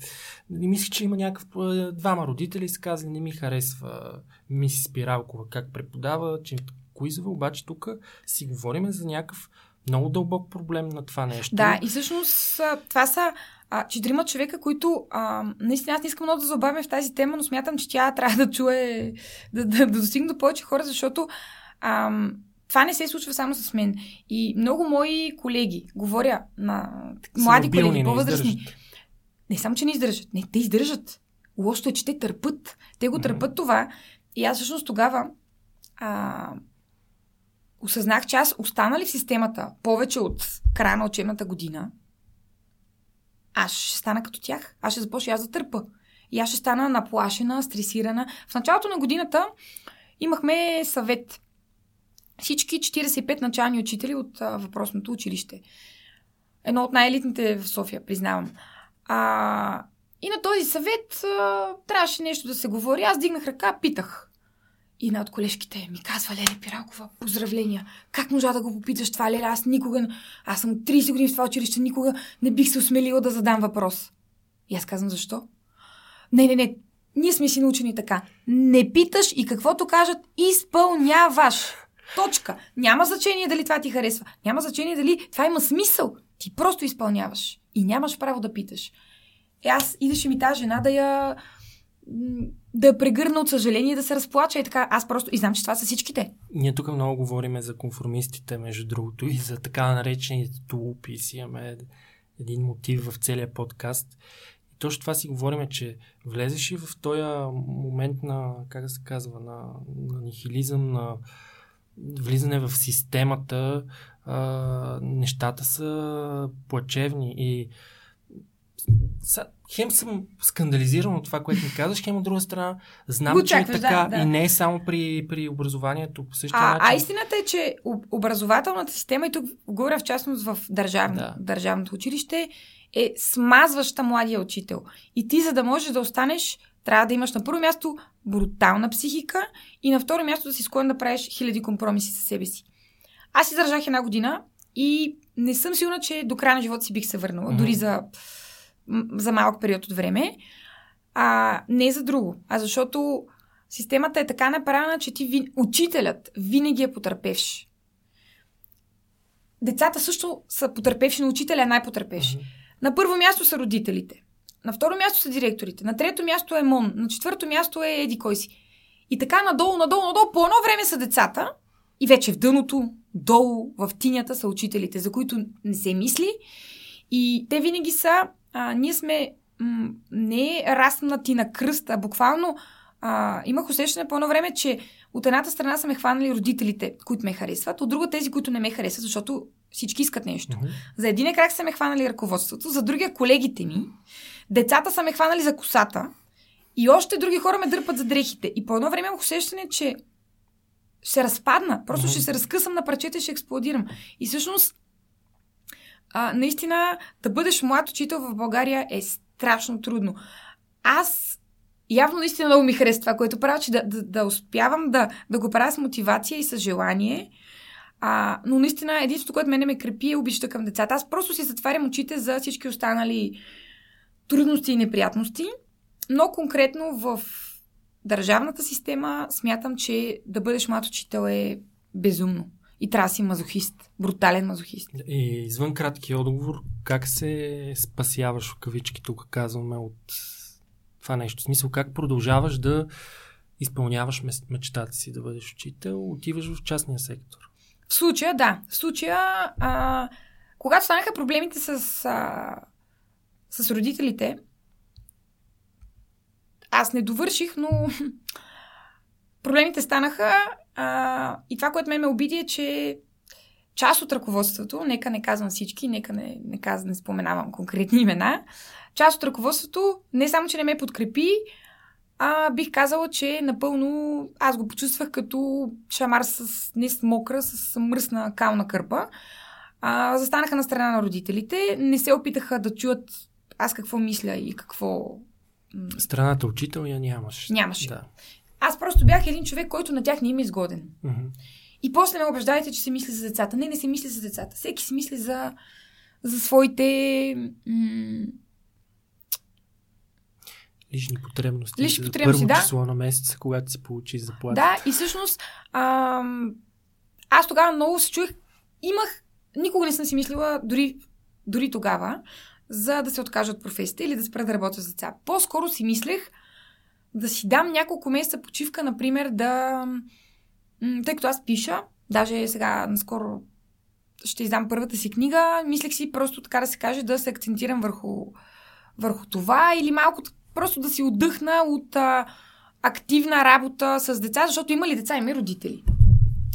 не мислих, че има някакъв двама родители се казали, не ми харесва миси Спиралкова как преподава, че куизове, обаче тук си говорим за някакъв много дълбок проблем на това нещо. Да, и всъщност това са а, четирима човека, които а, наистина аз не искам много да забавяме в тази тема, но смятам, че тя трябва да чуе, да, да, да достигне до повече хора, защото а, това не се случва само с мен. И много мои колеги, говоря на млади мобилни, колеги, не по-възрастни, издържат. не само, че не издържат, не, те издържат. Лошото е, че те търпат. Те го търпат това. И аз всъщност тогава а, осъзнах, че аз останали в системата повече от края на учебната година, аз ще стана като тях. Аз ще започна аз да търпа. И аз ще стана наплашена, стресирана. В началото на годината имахме съвет. Всички 45 начални учители от а, въпросното училище. Едно от най-елитните в София, признавам. А, и на този съвет а, трябваше нещо да се говори. Аз дигнах ръка, питах. И една от колежките ми казва, Леле Пиралкова, поздравления. Как можа да го попиташ това, Леле? Аз никога, аз съм от 30 години в това училище, никога не бих се осмелила да задам въпрос. И аз казвам, защо? Не, не, не, ние сме си научени така. Не питаш и каквото кажат, изпълняваш. Точка. Няма значение дали това ти харесва. Няма значение дали това има смисъл. Ти просто изпълняваш. И нямаш право да питаш. Е, аз идеше ми тази жена да я да я прегърна от съжаление и да се разплача. И така, аз просто... И знам, че това са всичките. Ние тук много говорим за конформистите, между другото, и за така наречените тулупи. Си имаме един мотив в целия подкаст. точно това си говорим, че влезеш и в този момент на, как да се казва, на, на нихилизъм, на влизане в системата, а, нещата са плачевни и хем съм скандализиран от това, което ми казваш, хем от друга страна знам, Очакваш, че е така да, да. и не е само при, при образованието по същия А, начин. а истината е, че образователната система, и тук говоря в частност в държавно, Да. държавното училище, е смазваща младия учител. И ти, за да можеш да останеш, трябва да имаш на първо място брутална психика и на второ място да си склонен да правиш хиляди компромиси със себе си. Аз издържах една година и не съм сигурна, че до края на живота си бих се върнала, Мгм. дори за, за малък период от време. А, не за друго, а защото системата е така направена, че ти, вин... учителят винаги е потърпевш. Децата също са потърпевши, но учителя е най-потърпевш. Мгм. На първо място са родителите. На второ място са директорите. На трето място е МОН. На четвърто място е Еди кой си. И така надолу, надолу, надолу, по едно време са децата и вече в дъното, долу, в тинята са учителите, за които не се мисли. И те винаги са, а, ние сме м- не раснати на кръст, а буквално а, имах усещане по едно време, че от едната страна са ме хванали родителите, които ме харесват, от друга тези, които не ме харесват, защото всички искат нещо. Мгм. За един крак са ме хванали ръководството, за другия колегите ми, децата са ме хванали за косата и още други хора ме дърпат за дрехите. И по едно време имах усещане, че ще разпадна. Просто Мгм. ще се разкъсам на парчета и ще експлодирам. И всъщност, а, наистина, да бъдеш млад учител в България е страшно трудно. Аз явно наистина много ми харесва това, което правя, че да, да, да успявам да, да го правя с мотивация и с желание. А, но наистина единството, което мене ме крепи е обичата към децата. Аз просто си затварям очите за всички останали трудности и неприятности. Но конкретно в държавната система смятам, че да бъдеш млад учител е безумно. И трябва да си мазохист. Брутален мазохист. И извън краткия отговор, как се спасяваш в кавички, тук казваме, от това нещо? В смисъл, как продължаваш да изпълняваш мечтата си да бъдеш учител, отиваш в частния сектор? В случая, да. В случая, а, когато станаха проблемите с, а, с родителите, аз не довърших, но (laughs) проблемите станаха а, и това, което ме ме обиди е, че част от ръководството, нека не казвам всички, нека не, не, каз, не споменавам конкретни имена, част от ръководството не само, че не ме подкрепи, а бих казала, че напълно аз го почувствах като шамар с не с мокра, с мръсна кална кърпа. А, застанаха на страна на родителите, не се опитаха да чуят аз какво мисля и какво... Страната учител я нямаш. Нямаше. Да. Аз просто бях един човек, който на тях не им е изгоден. Мгм. И после ме убеждавайте, че се мисли за децата. Не, не се мисли за децата. Всеки си мисли за, за своите м- Лични потребности. Лични потребности, първо да. число на месеца, когато си получиш заплата. Да, и всъщност ам, аз тогава много се чуих. Имах, никога не съм си мислила, дори, дори тогава, за да се откажа от професията или да спра да работя с деца. По-скоро си мислех да си дам няколко месеца почивка, например, да... Тъй като аз пиша, даже сега наскоро ще издам първата си книга, мислех си просто така да се каже да се акцентирам върху, върху това или малко просто да си отдъхна от а, активна работа с деца, защото има ли деца, има и родители.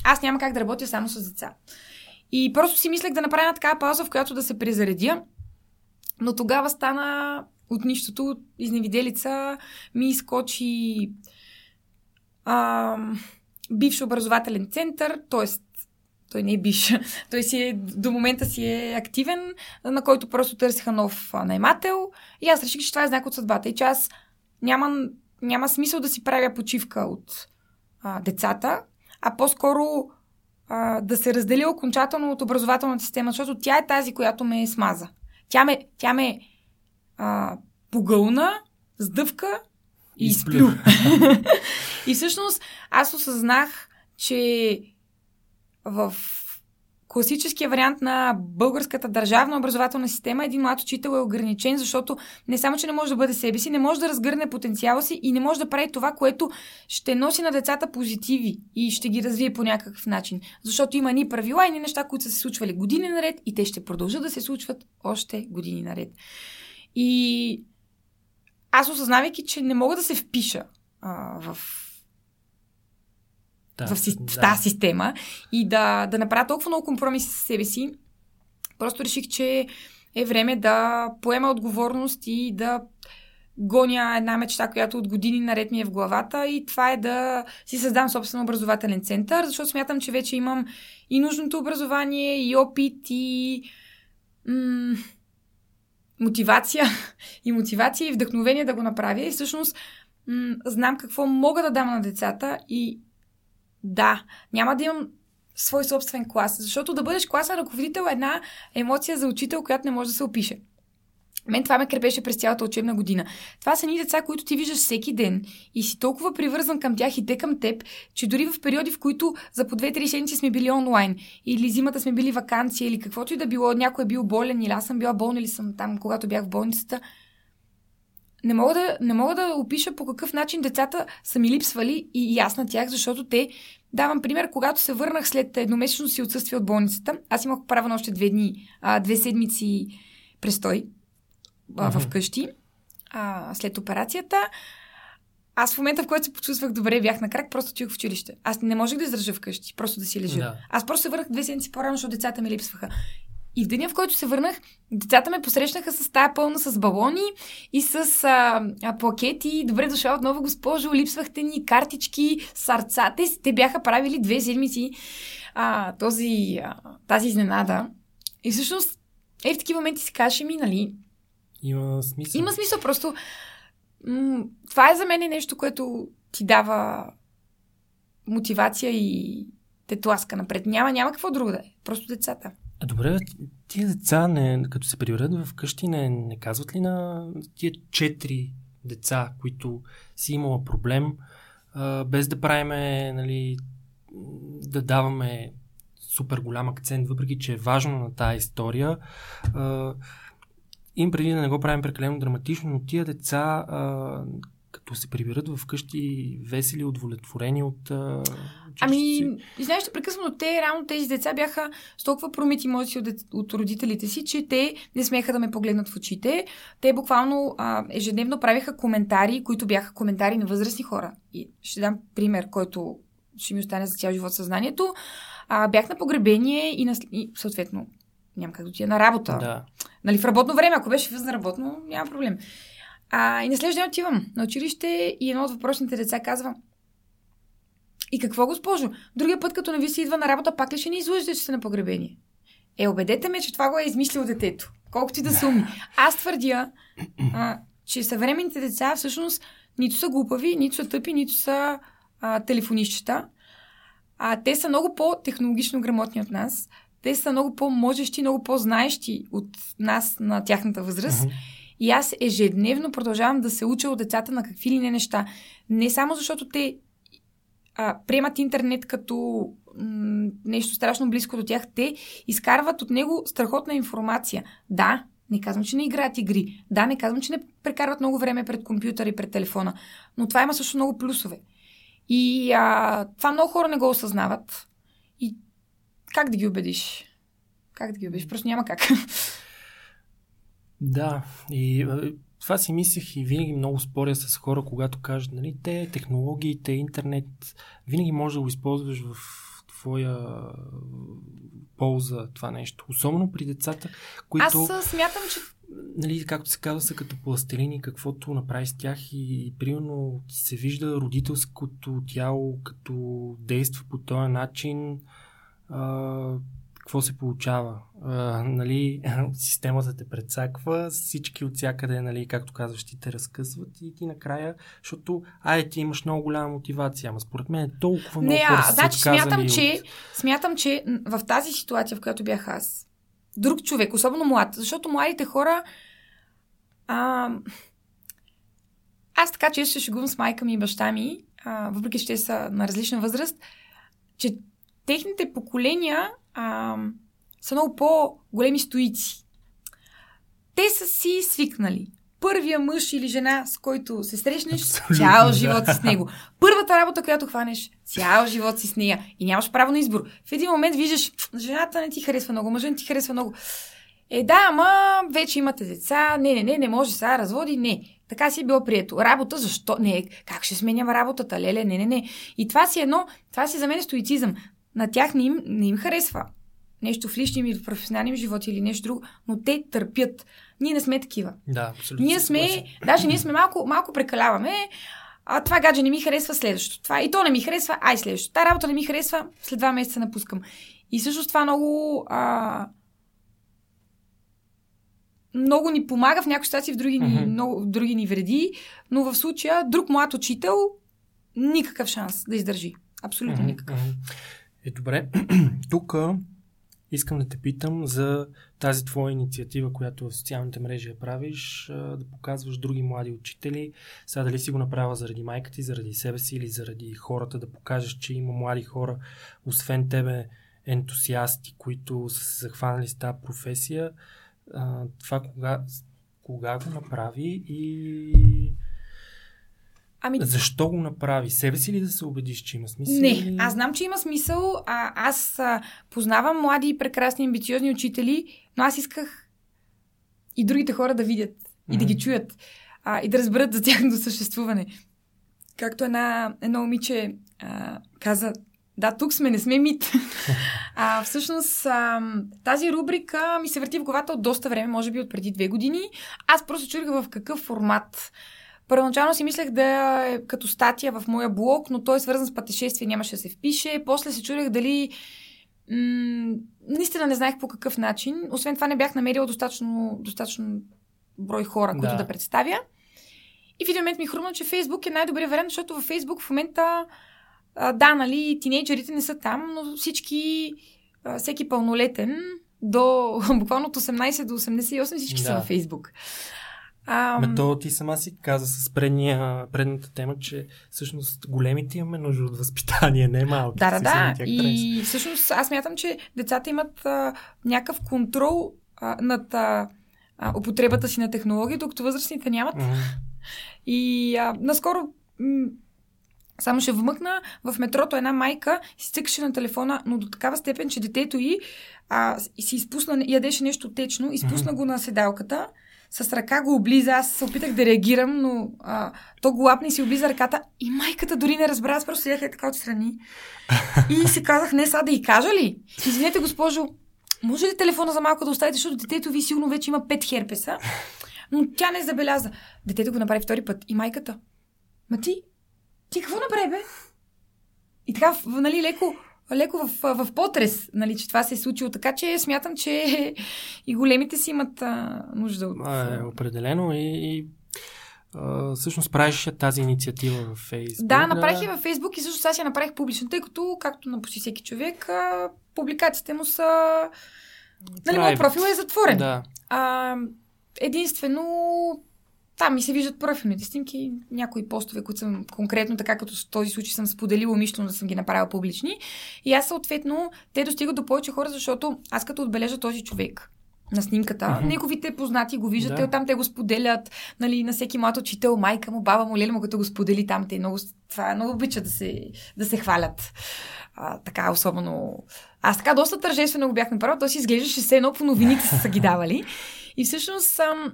Аз няма как да работя само с деца. И просто си мислех да направя такава пауза, в която да се презаредя. Но тогава стана от нищото, от изневиделица ми изкочи а, бивш образователен център, т.е. той не е бивш, (laughs) той си е, до момента си е активен, на който просто търсиха нов наймател и аз реших, че това е знак от съдбата и че аз няма, няма смисъл да си правя почивка от а, децата, а по-скоро а, да се разделя окончателно от образователната система, защото тя е тази, която ме смаза. Тя ме, тя ме а, погълна, сдъвка и изплю. (laughs) и всъщност аз осъзнах, че в класическия вариант на българската държавна образователна система един млад учител е ограничен, защото не само, че не може да бъде себе си, не може да разгърне потенциала си и не може да прави това, което ще носи на децата позитиви и ще ги развие по някакъв начин. Защото има ни правила и ни неща, които са се случвали години наред и те ще продължат да се случват още години наред. И аз осъзнавайки, че не мога да се впиша а, в Да, в, си, в да. тази система и да, да направя толкова много компромиси с себе си, просто реших, че е време да поема отговорност и да гоня една мечта, която от години наред ми е в главата и това е да си създам собствен образователен център, защото смятам, че вече имам и нужното образование, и опит, и м- мотивация, (laughs) и мотивация, и вдъхновение да го направя. И всъщност м- знам какво мога да дам на децата и да, няма да имам свой собствен клас, защото да бъдеш класен ръководител е една емоция за учител, която не може да се опише. Мен това ме крепеше през цялата учебна година. Това са ни деца, които ти виждаш всеки ден и си толкова привързан към тях и те към теб, че дори в периоди, в които за по 2-3 седмици сме били онлайн, или зимата сме били вакансия, или каквото и да било, някой е бил болен, или аз съм била болна, или съм там, когато бях в болницата, не мога, да, не мога да опиша по какъв начин децата са ми липсвали и, и аз на тях, защото те, давам пример, когато се върнах след едномесечно си отсъствие от болницата, аз имах право на още две дни, а, две седмици престой а, вкъщи а, след операцията. Аз в момента, в който се почувствах добре, бях на крак, просто отидох в училище. Аз не можех да издържа вкъщи, просто да си лежа. Да. Аз просто се върнах две седмици по-рано, защото децата ми липсваха. И в деня, в който се върнах, децата ме посрещнаха с тая пълна с балони и с а, а, плакети. Добре дошла отново, госпожо, липсвахте ни картички, сърца. Те, те бяха правили две седмици а, този, а, тази изненада. И всъщност, е в такива моменти си каже ми, нали, Има смисъл. има смисъл, просто м- това е за мен нещо, което ти дава мотивация и те тласка напред. Няма, няма какво друго да е. Просто децата. А добре, тия деца, не, като се приберат вкъщи, не, не казват ли на тия четири деца, които си имала проблем, а, без да правиме, нали, да даваме супер голям акцент, въпреки че е важно на тази история. А, им преди да не го правим прекалено драматично, но тия деца, а, като се приберат вкъщи весели, удовлетворени от а, Ами, знаеш, прекъснато те, реално тези деца бяха с толкова промити емоции от, от родителите си, че те не смеха да ме погледнат в очите. Те буквално а, ежедневно правиха коментари, които бяха коментари на възрастни хора. И ще дам пример, който ще ми остане за цял живот съзнанието. А, бях на погребение и, на, и съответно няма как да отида на работа. Да. Нали, в работно време, ако беше възна работно, няма проблем. А, и на следващия ден отивам на училище и едно от въпросните деца казва И какво, госпожо? Другия път, като не ви се идва на работа, пак ли ще ни излъжете, че сте на погребение? Е, убедете ме, че това го е измислил детето. Колкото и да са умни. Аз твърдя, а, че съвременните деца всъщност нито са глупави, нито са тъпи, нито са а, телефонищчета. А, те са много по-технологично грамотни от нас. Те са много по-можещи, много по-знаещи от нас на тяхната възраст. Мгм. И аз ежедневно продължавам да се уча от децата на какви ли не неща. Не само защото те а, приемат интернет като м- нещо страшно близко до тях, те изкарват от него страхотна информация. Да, не казвам, че не играят игри. Да, не казвам, че не прекарват много време пред компютъра и пред телефона. Но това има също много плюсове. И а, това много хора не го осъзнават. Как да ги убедиш? Как да ги убедиш? Просто няма как. Да, и това си мислех и винаги много споря с хора, когато кажат, нали, те технологиите, интернет, винаги можеш да го използваш в твоя полза това нещо. Особено при децата, които, Аз смятам, че нали, както се казва, са като пластелини, каквото направи с тях и, и примерно се вижда родителското тяло, като действа по този начин, а, какво се получава? А, нали, (laughs) системата те прецаква, всички от всякъде, нали, както казваш, ти те разкъсват и ти накрая, защото, ай, ти имаш много голяма мотивация, ама според мен е толкова много Не, а, значи смятам, че, от... смятам, че в тази ситуация, в която бях аз, друг човек, особено млад, защото младите хора. А, аз така често се шегувам с майка ми и баща ми, а, въпреки че те са на различна възраст, че техните поколения а, са много по-големи стоици. Те са си свикнали. Първия мъж или жена, с който се срещнеш, Абсолютно, цял да. живот си с него. Първата работа, която хванеш, цял живот си с нея. И нямаш право на избор. В един момент виждаш, жената не ти харесва много, мъжът не ти харесва много. Е, да, ама вече имате деца, не, не, не, не може сега разводи, не. Така си е било прието. Работа, защо? Не, как ще сменям работата, леле, не, не, не. И това си едно, това си за мен е стоицизъм. На тях не им, не им харесва нещо в личния ми, в професионалния живот или нещо друго, но те търпят. Ние не сме такива. Да, абсолютно. Ние сме, даже ние сме малко, малко прекаляваме. А, това гадже не ми харесва следващото. Това, и то не ми харесва, ай следващото. Та работа не ми харесва, след два месеца напускам. И също това много а, много ни помага в някои ситуации, в други, ни, mm-hmm. много, в други ни вреди, но в случая друг млад учител никакъв шанс да издържи. Абсолютно mm-hmm. никакъв. Е, добре. (clears throat) Тук искам да те питам за тази твоя инициатива, която в социалните мрежи я правиш, да показваш други млади учители. Сега дали си го направила заради майка ти, заради себе си или заради хората, да покажеш, че има млади хора, освен тебе, ентусиасти, които са се захванали с тази професия това кога, кога го направи и Ами... Защо го направи? Себе си ли да се убедиш, че има смисъл? Не, аз знам, че има смисъл. А, аз а, познавам млади и прекрасни, амбициозни учители, но аз исках и другите хора да видят и mm-hmm. да ги чуят а, и да разберат за тяхното съществуване. Както една, едно момиче а, каза, да, тук сме, не сме мит. (laughs) а, всъщност, а, тази рубрика ми се върти в главата от доста време, може би от преди две години. Аз просто чудих в какъв формат. Първоначално си мислех да е като статия в моя блог, но той е свързан с пътешествие, нямаше да се впише. После се чудех дали м- наистина не знаех по какъв начин. Освен това не бях намерила достатъчно, достатъчно брой хора, които да. да представя. И в един момент ми хрумна, че Фейсбук е най-добрият вариант, защото във Фейсбук в момента а, да, нали, тинейджерите не са там, но всички, а, всеки пълнолетен, до (laughs) буквално от 18 до 88 всички да. са във Фейсбук. А, Ме то ти сама си каза с предния, предната тема, че всъщност големите имаме нужда от възпитание, не малко. Да, да, да. И всъщност аз мятам, че децата имат а, някакъв контрол а, над а, а, употребата си на технологии, докато възрастните нямат. Mm-hmm. И а, наскоро м- само ще вмъкна в метрото една майка си цъкаше на телефона, но до такава степен, че детето й а, си изпусна, ядеше нещо течно, изпусна mm-hmm. го на седалката, с ръка го облиза, аз се опитах да реагирам, но а, то го лапна и си облиза ръката и майката дори не разбра, аз просто седях така отстрани. И си казах, не, сега да й кажа ли? Извинете, госпожо, може ли телефона за малко да оставите, защото детето ви сигурно вече има пет херпеса? Но тя не забеляза. Детето го направи втори път. И майката. Ма ти, ти какво направи, бе? И така, нали, леко, леко в, в потрес, нали, че това се е случило. Така че смятам, че (laughs) и големите си имат а, нужда от... А, е, определено и, и а, всъщност правиш тази инициатива в Фейсбук. Да, направих я във Фейсбук и също аз я направих публично, тъй като, както на почти всеки човек, а, публикациите му са... Нали, моят профил е затворен. Да. А, единствено там ми се виждат профилните снимки, някои постове, които съм конкретно, така като в този случай съм споделила умишлено да съм ги направила публични. И аз съответно, те достигат до повече хора, защото аз като отбележа този човек на снимката. Mm-hmm. Неговите познати го виждат, да. там те го споделят, нали, на всеки млад учител, майка му, баба му, леля му, като го сподели там, те много, това много обичат да се, да се хвалят. А, така, особено... Аз така доста тържествено го бях направила, той си изглеждаше все едно по новините са ги давали. И всъщност съм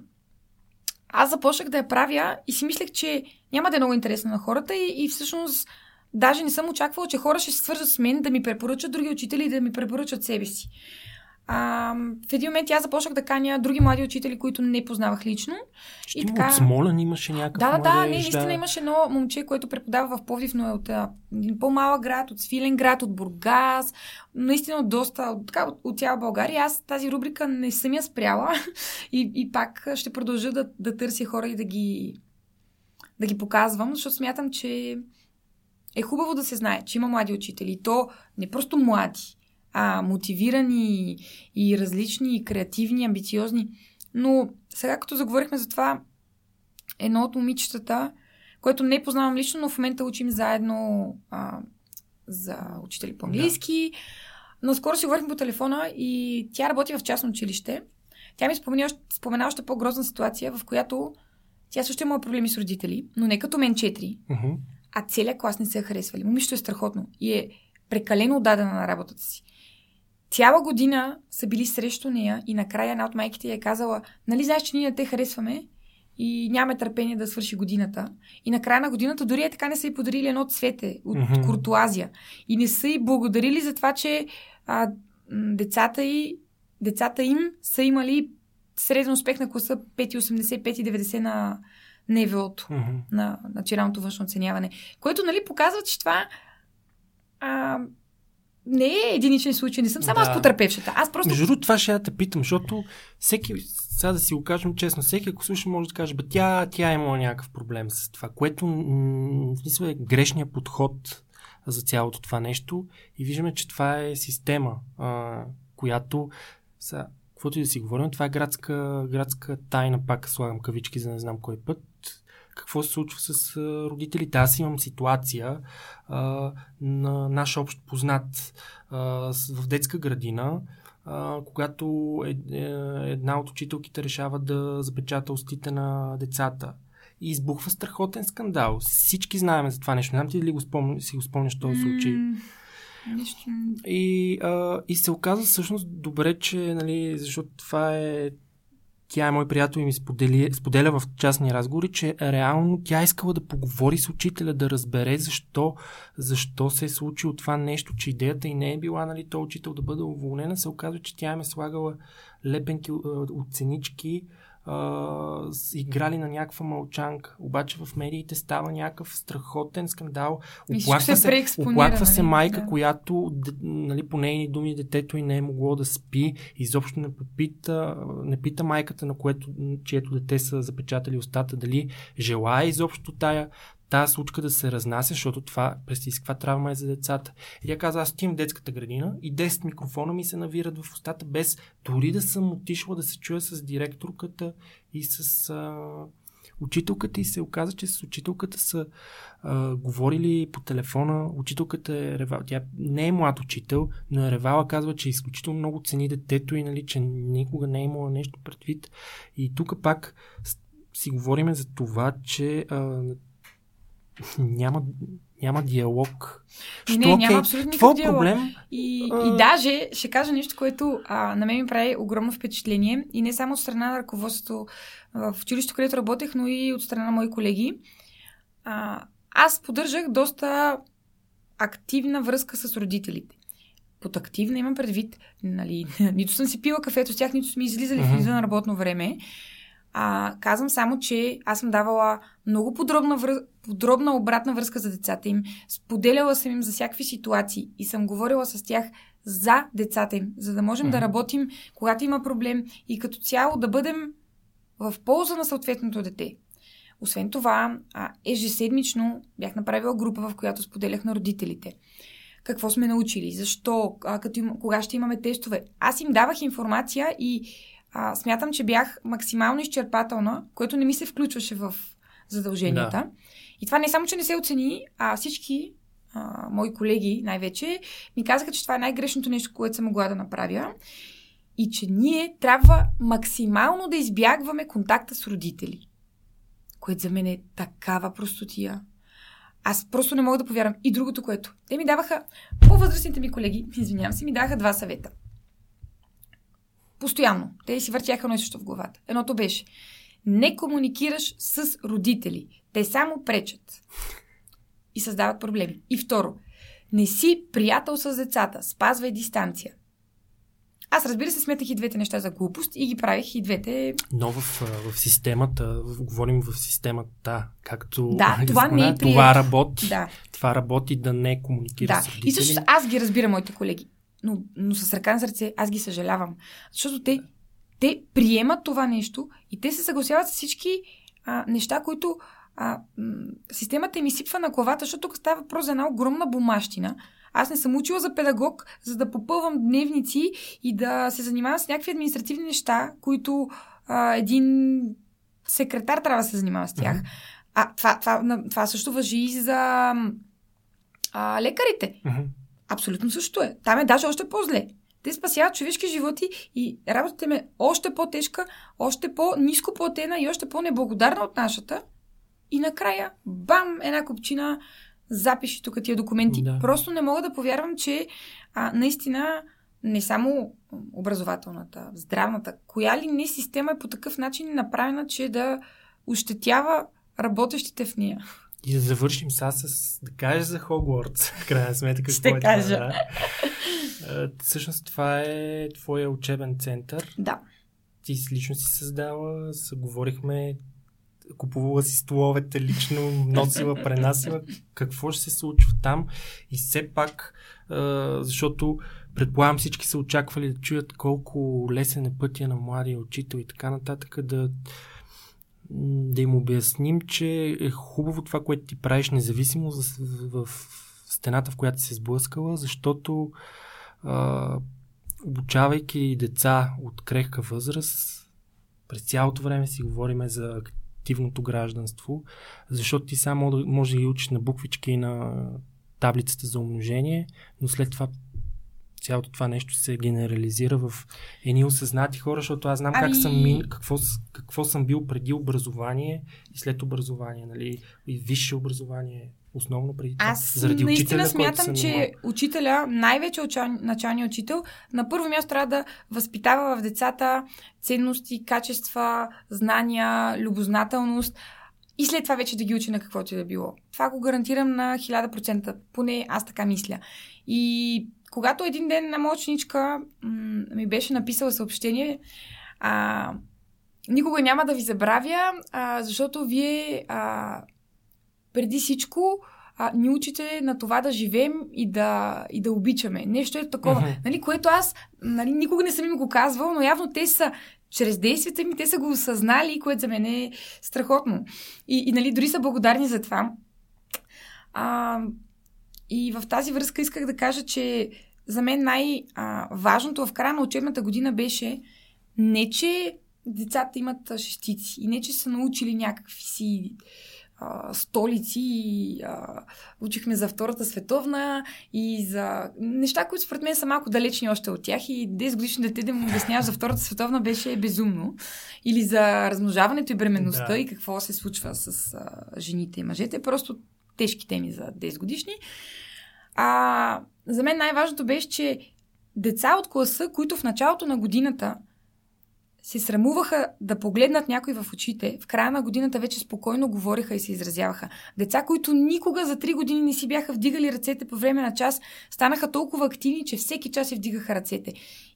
аз започнах да я правя и си мислех, че няма да е много интересна на хората и, и всъщност даже не съм очаквала, че хора ще се свържат с мен да ми препоръчат други учители и да ми препоръчат себе си. А, в един момент аз започнах да каня други млади учители, които не познавах лично. Ще и така... От Смолен имаше някакъв Да, да, да, не, наистина да. имаше едно момче, което преподава в Повдив, но е от един по-малък град, от Свилен град, от Бургас, наистина от доста, от, така, от, от цяла България. Аз тази рубрика не съм я спряла (laughs) и, и пак ще продължа да, да търся хора и да ги, да ги показвам, защото смятам, че е хубаво да се знае, че има млади учители. И то не просто млади, а, мотивирани и различни, и креативни, амбициозни. Но сега като заговорихме за това, едно от момичетата, което не познавам лично, но в момента учим заедно а, за учители по английски. Да. Но скоро си говорихме по телефона и тя работи в частно училище. Тя ми спомена, спомена още по-грозна ситуация, в която тя също има проблеми с родители, но не като мен четири, uh-huh. а целият клас не се е харесвали. Момичето е страхотно и е прекалено отдадена на работата си цяла година са били срещу нея и накрая една от майките е казала, нали знаеш, че ние не те харесваме и нямаме търпение да свърши годината. И на края на годината дори е така не са и подарили едно цвете от mm-hmm. куртуазия. И не са и благодарили за това, че а, децата, и, децата им са имали среден успех на класа 5,85-90 на НВО-то, mm-hmm. на националното външно оценяване. Което нали, показва, че това а, не е единичен случай, не съм само да. аз потърпевшата. Аз просто. Между другото, това ще я те питам, защото всеки, сега да си го кажем честно, всеки, ако слуша, може да каже, бе, тя, тя е имала някакъв проблем с това, което в смисъл е грешния подход за цялото това нещо и виждаме, че това е система, а, която са, каквото и да си говорим, това е градска, градска тайна, пак слагам кавички за не знам кой път, какво се случва с родителите. Аз имам ситуация а, на наш общ познат а, в детска градина, а, когато е, е, една от учителките решава да запечата устите на децата. И избухва страхотен скандал. Всички знаем за това нещо. Не знам ти ли го спомня, си го спомняш този случай. Нищо. И, а, и се оказа всъщност добре, че, нали, защото това е тя е мой приятел и ми сподели, споделя в частни разговори, че реално тя искала да поговори с учителя, да разбере защо, защо се е случило това нещо, че идеята и не е била, нали, то учител да бъде уволнена. Се оказва, че тя им е слагала лепенки оценички, а, играли на някаква мълчанка. Обаче в медиите става някакъв страхотен скандал. Оплаква се, оплаква се нали? майка, да. която, нали, по нейни думи, детето и не е могло да спи. Изобщо не попита, не пита майката, на което, чието дете са запечатали устата, дали желая изобщо тая, тази случка да се разнася, защото това представи каква травма е за децата. И тя каза, аз отивам детската градина и 10 микрофона ми се навират в устата, без дори да съм отишла да се чуя с директорката и с а, учителката и се оказа, че с учителката са а, говорили по телефона. Учителката е ревала. Тя не е млад учител, но е ревала, казва, че изключително много цени детето и нали, че никога не е имала нещо предвид. И тук пак си говориме за това, че а, няма, няма диалог. Що, не, няма абсолютно никакъв диалог. проблем. И, а... и даже ще кажа нещо, което а, на мен ми прави огромно впечатление. И не само от страна на ръководството в училището, където работех, но и от страна на мои колеги. А, аз поддържах доста активна връзка с родителите. Под активна имам предвид, нали, (laughs) нито съм си пила кафето с тях, нито сме излизали mm-hmm. в извън работно време. А, казвам само, че аз съм давала много подробна, вър... подробна обратна връзка за децата им. Споделяла съм им за всякакви ситуации и съм говорила с тях за децата им, за да можем mm-hmm. да работим, когато има проблем и като цяло да бъдем в полза на съответното дете. Освен това, ежеседмично бях направила група, в която споделях на родителите. Какво сме научили, защо, а, като им, кога ще имаме тестове. Аз им давах информация и а, смятам, че бях максимално изчерпателна, което не ми се включваше в задълженията. Да. И това не само, че не се оцени, а всички а, мои колеги най-вече ми казаха, че това е най-грешното нещо, което съм могла да направя. И че ние трябва максимално да избягваме контакта с родители. Което за мен е такава простотия. Аз просто не мога да повярвам. И другото, което. Те ми даваха, по-възрастните ми колеги, (laughs) извинявам се, ми даваха два съвета. Постоянно. Те си въртяха и също в главата. Едното беше не комуникираш с родители. Те само пречат. И създават проблеми. И второ, не си приятел с децата. Спазвай дистанция. Аз разбира се сметах и двете неща за глупост и ги правих и двете. Но в, в системата, говорим в системата, както да, (laughs) това, не е това работи. Да. Това работи да не комуникира да. с родители. И също аз ги разбирам, моите колеги но, но с ръка на сърце аз ги съжалявам. Защото те, те приемат това нещо и те се съгласяват с всички а, неща, които а, м- системата им изсипва на главата, защото тук става въпрос за една огромна бумащина. Аз не съм учила за педагог, за да попълвам дневници и да се занимавам с някакви административни неща, които а, един секретар трябва да се занимава с тях. Mm-hmm. А това, това, това също въжи и за а, лекарите. Mm-hmm. Абсолютно също е. Там е даже още по-зле. Те спасяват човешки животи и работата им е още по-тежка, още по-низко платена и още по-неблагодарна от нашата. И накрая, бам, една купчина запиши тук тия документи. Да. Просто не мога да повярвам, че а, наистина не само образователната, здравната, коя ли не система е по такъв начин направена, че да ощетява работещите в нея. И да завършим сега с да кажеш за Хогвартс, (laughs) в крайна сметка. Какво Ще е кажа. Това, да? Всъщност това е твоя учебен център. Да. Ти лично си създала, говорихме, купувала си столовете лично, носила, пренасила. Какво ще се случва там? И все пак, защото предполагам всички са очаквали да чуят колко лесен е пътя на младия учител и така нататък, да да им обясним, че е хубаво това, което ти правиш, независимо в, стената, в която се сблъскала, защото а, обучавайки деца от крехка възраст, през цялото време си говориме за активното гражданство, защото ти само може да ги учиш на буквички и на таблицата за умножение, но след това цялото това нещо се генерализира в едни осъзнати хора, защото аз знам ами... как съм мин, какво, какво съм бил преди образование и след образование, нали, и висше образование, основно преди това. Аз заради наистина учителя, смятам, че имал. учителя, най-вече началният учител, на първо място трябва да възпитава в децата ценности, качества, знания, любознателност и след това вече да ги учи на каквото и да било. Това го гарантирам на 1000%, поне аз така мисля. И когато един ден на моя ученичка м- ми беше написала съобщение, а, никога няма да ви забравя, а, защото вие а, преди всичко а, ни учите на това да живеем и да, и да обичаме. Нещо е такова, uh-huh. нали, което аз нали, никога не съм им го казвал, но явно те са чрез действията ми, те са го осъзнали, което за мен е страхотно. И, и нали, дори са благодарни за това. А, и в тази връзка исках да кажа, че за мен най-важното в края на учебната година беше не, че децата имат шестици и не, че са научили някакви си а, столици и а, учихме за Втората световна и за неща, които според мен са малко далечни още от тях и 10 годишни дете да му обясняваш за Втората световна беше безумно. Или за размножаването и бременността да. и какво се случва с а, жените и мъжете. Просто тежки теми за 10 годишни. А, за мен най-важното беше, че деца от класа, които в началото на годината се срамуваха да погледнат някой в очите, в края на годината вече спокойно говориха и се изразяваха. Деца, които никога за три години не си бяха вдигали ръцете по време на час, станаха толкова активни, че всеки час си вдигаха ръцете.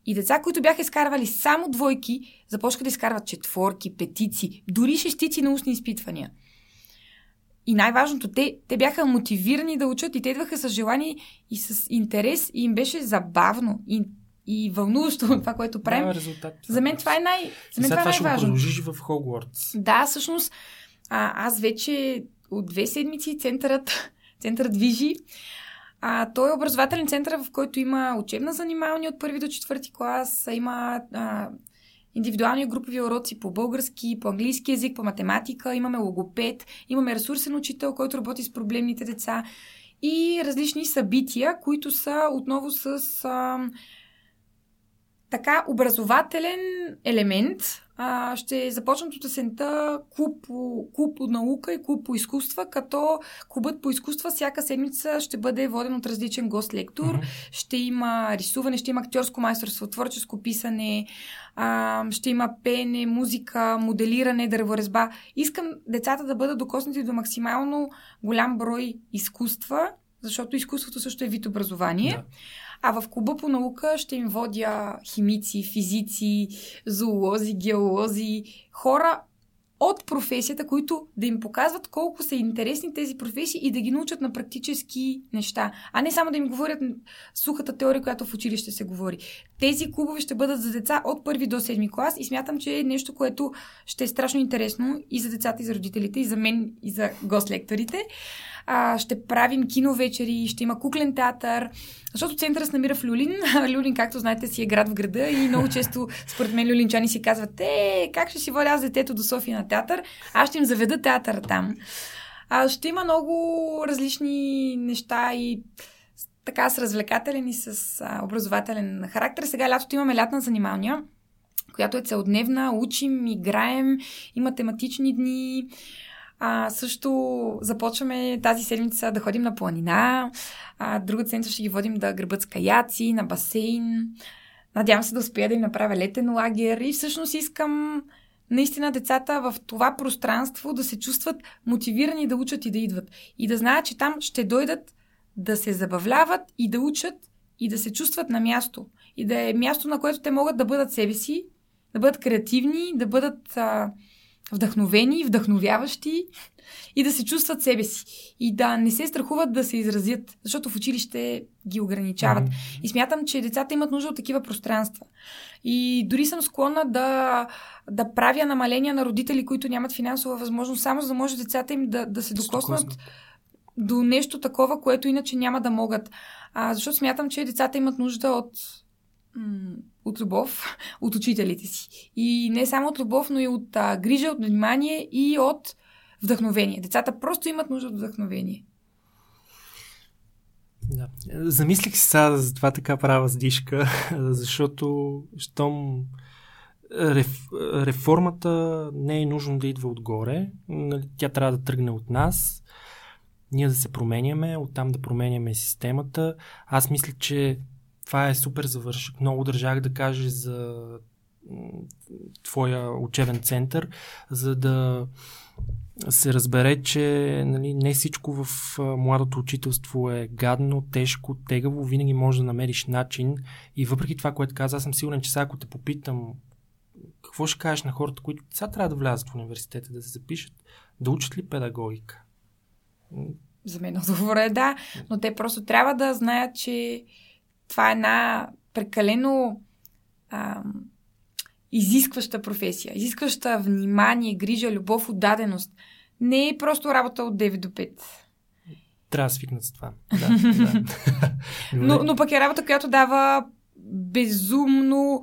И деца, които бяха изкарвали само двойки, започнаха да изкарват четворки, петици, дори шестици на устни изпитвания – и най-важното, те, те бяха мотивирани да учат и те идваха с желание и с интерес и им беше забавно и, и вълнуващо (laughs) това, което правим. Да, резултат. За мен това е, най, за мен това е най-важно. продължиш в Хогвартс. Да, всъщност а, аз вече от две седмици центърът, (laughs) центърът движи. А, той е образователен център, в който има учебна занималния от първи до четвърти клас, има а, индивидуални групови уроци по български, по английски язик, по математика, имаме логопед, имаме ресурсен учител, който работи с проблемните деца и различни събития, които са отново с а, така образователен елемент. А, ще започнат от есента клуб, клуб по наука и клуб по изкуства, като клубът по изкуства всяка седмица ще бъде воден от различен гост-лектор. Mm-hmm. Ще има рисуване, ще има актьорско майсторство, творческо писане, а, ще има пеене, музика, моделиране, дърворезба. Искам децата да бъдат докоснати до максимално голям брой изкуства, защото изкуството също е вид образование. Да. А в клуба по наука ще им водя химици, физици, зоолози, геолози, хора от професията, които да им показват колко са интересни тези професии и да ги научат на практически неща. А не само да им говорят сухата теория, която в училище се говори. Тези клубове ще бъдат за деца от първи до седми клас и смятам, че е нещо, което ще е страшно интересно и за децата, и за родителите, и за мен, и за гост-лекторите а, ще правим киновечери, ще има куклен театър, защото центъра се намира в Люлин. (laughs) Люлин, както знаете, си е град в града и много често, според мен, люлинчани си казват, е, как ще си водя аз детето до София на театър? Аз ще им заведа театър там. А, ще има много различни неща и така с развлекателен и с а, образователен характер. Сега лятото имаме лятна занималния, която е целодневна, учим, играем, има тематични дни. А, също започваме тази седмица да ходим на планина. А, другата седмица ще ги водим да гребат с каяци, на басейн. Надявам се да успея да им направя летен лагер. И всъщност искам наистина децата в това пространство да се чувстват мотивирани да учат и да идват. И да знаят, че там ще дойдат да се забавляват и да учат и да се чувстват на място. И да е място, на което те могат да бъдат себе си, да бъдат креативни, да бъдат а, вдъхновени, вдъхновяващи и да се чувстват себе си. И да не се страхуват да се изразят, защото в училище ги ограничават. Mm-hmm. И смятам, че децата имат нужда от такива пространства. И дори съм склонна да, да правя намаления на родители, които нямат финансова възможност, само за да може децата им да, да се докоснат до нещо такова, което иначе няма да могат. А, защото смятам, че децата имат нужда от от любов от учителите си. И не само от любов, но и от а, грижа, от внимание и от вдъхновение. Децата просто имат нужда от вдъхновение. Да. Замислих се сега за това така права сдишка, (laughs) защото щом реф, реформата не е нужно да идва отгоре, нали, тя трябва да тръгне от нас, ние да се променяме, оттам да променяме системата. Аз мисля, че това е супер завършък. Много държах да кажа за твоя учебен център, за да се разбере, че нали, не всичко в младото учителство е гадно, тежко, тегаво, винаги можеш да намериш начин. И въпреки това, което каза, аз съм сигурен, че сега ако те попитам какво ще кажеш на хората, които сега трябва да влязат в университета, да се запишат, да учат ли педагогика? За мен отговор е да, но те просто трябва да знаят, че това е една прекалено ам, изискваща професия, изискваща внимание, грижа, любов, отдаденост. Не е просто работа от 9 до 5. Трябва да свикнат с това. (laughs) Да, да. (laughs) но, но пък е работа, която дава безумно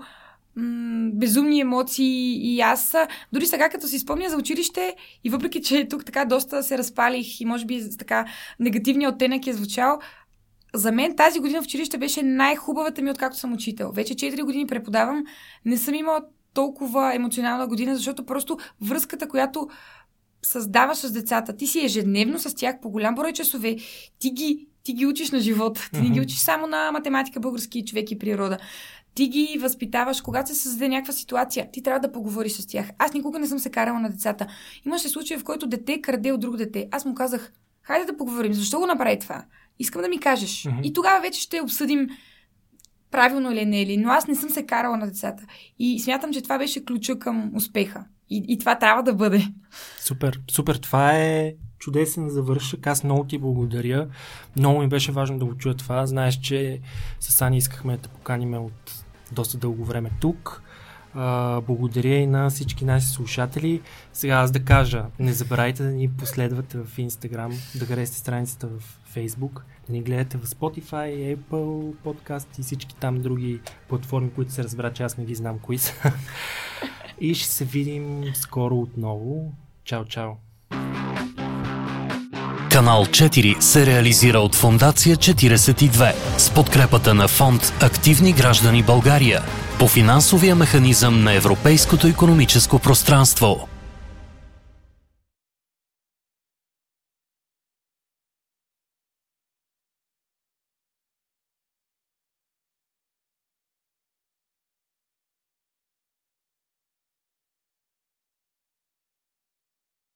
безумни емоции и аз дори сега като си спомня за училище и въпреки, че тук така доста се разпалих и може би така негативният оттенък е звучал, за мен тази година в училище беше най-хубавата ми, откакто съм учител. Вече 4 години преподавам. Не съм имала толкова емоционална година, защото просто връзката, която създаваш с децата, ти си ежедневно с тях по голям брой часове, ти ги, ти ги учиш на живота. Ти не ги учиш само на математика, български човек и природа. Ти ги възпитаваш, когато се създаде някаква ситуация, ти трябва да поговориш с тях. Аз никога не съм се карала на децата. Имаше случай, в който дете краде от друг дете. Аз му казах, хайде да поговорим, защо го направи това? Искам да ми кажеш. Mm-hmm. И тогава вече ще обсъдим правилно или не или, но аз не съм се карала на децата. И смятам, че това беше ключа към успеха. И, и това трябва да бъде. Супер, супер. Това е чудесен завършък. Аз много ти благодаря. Много ми беше важно да го чуя това. Знаеш, че с Ани искахме да поканим от доста дълго време тук. А, благодаря и на всички наши слушатели. Сега аз да кажа, не забравяйте да ни последвате в Instagram, да харесате страницата в Facebook, да ни гледате в Spotify, Apple Podcast и всички там други платформи, които се разбра, че аз не ги знам кои са. (laughs) и ще се видим скоро отново. Чао, чао! Канал 4 се реализира от Фондация 42 с подкрепата на фонд Активни граждани България по финансовия механизъм на Европейското економическо пространство.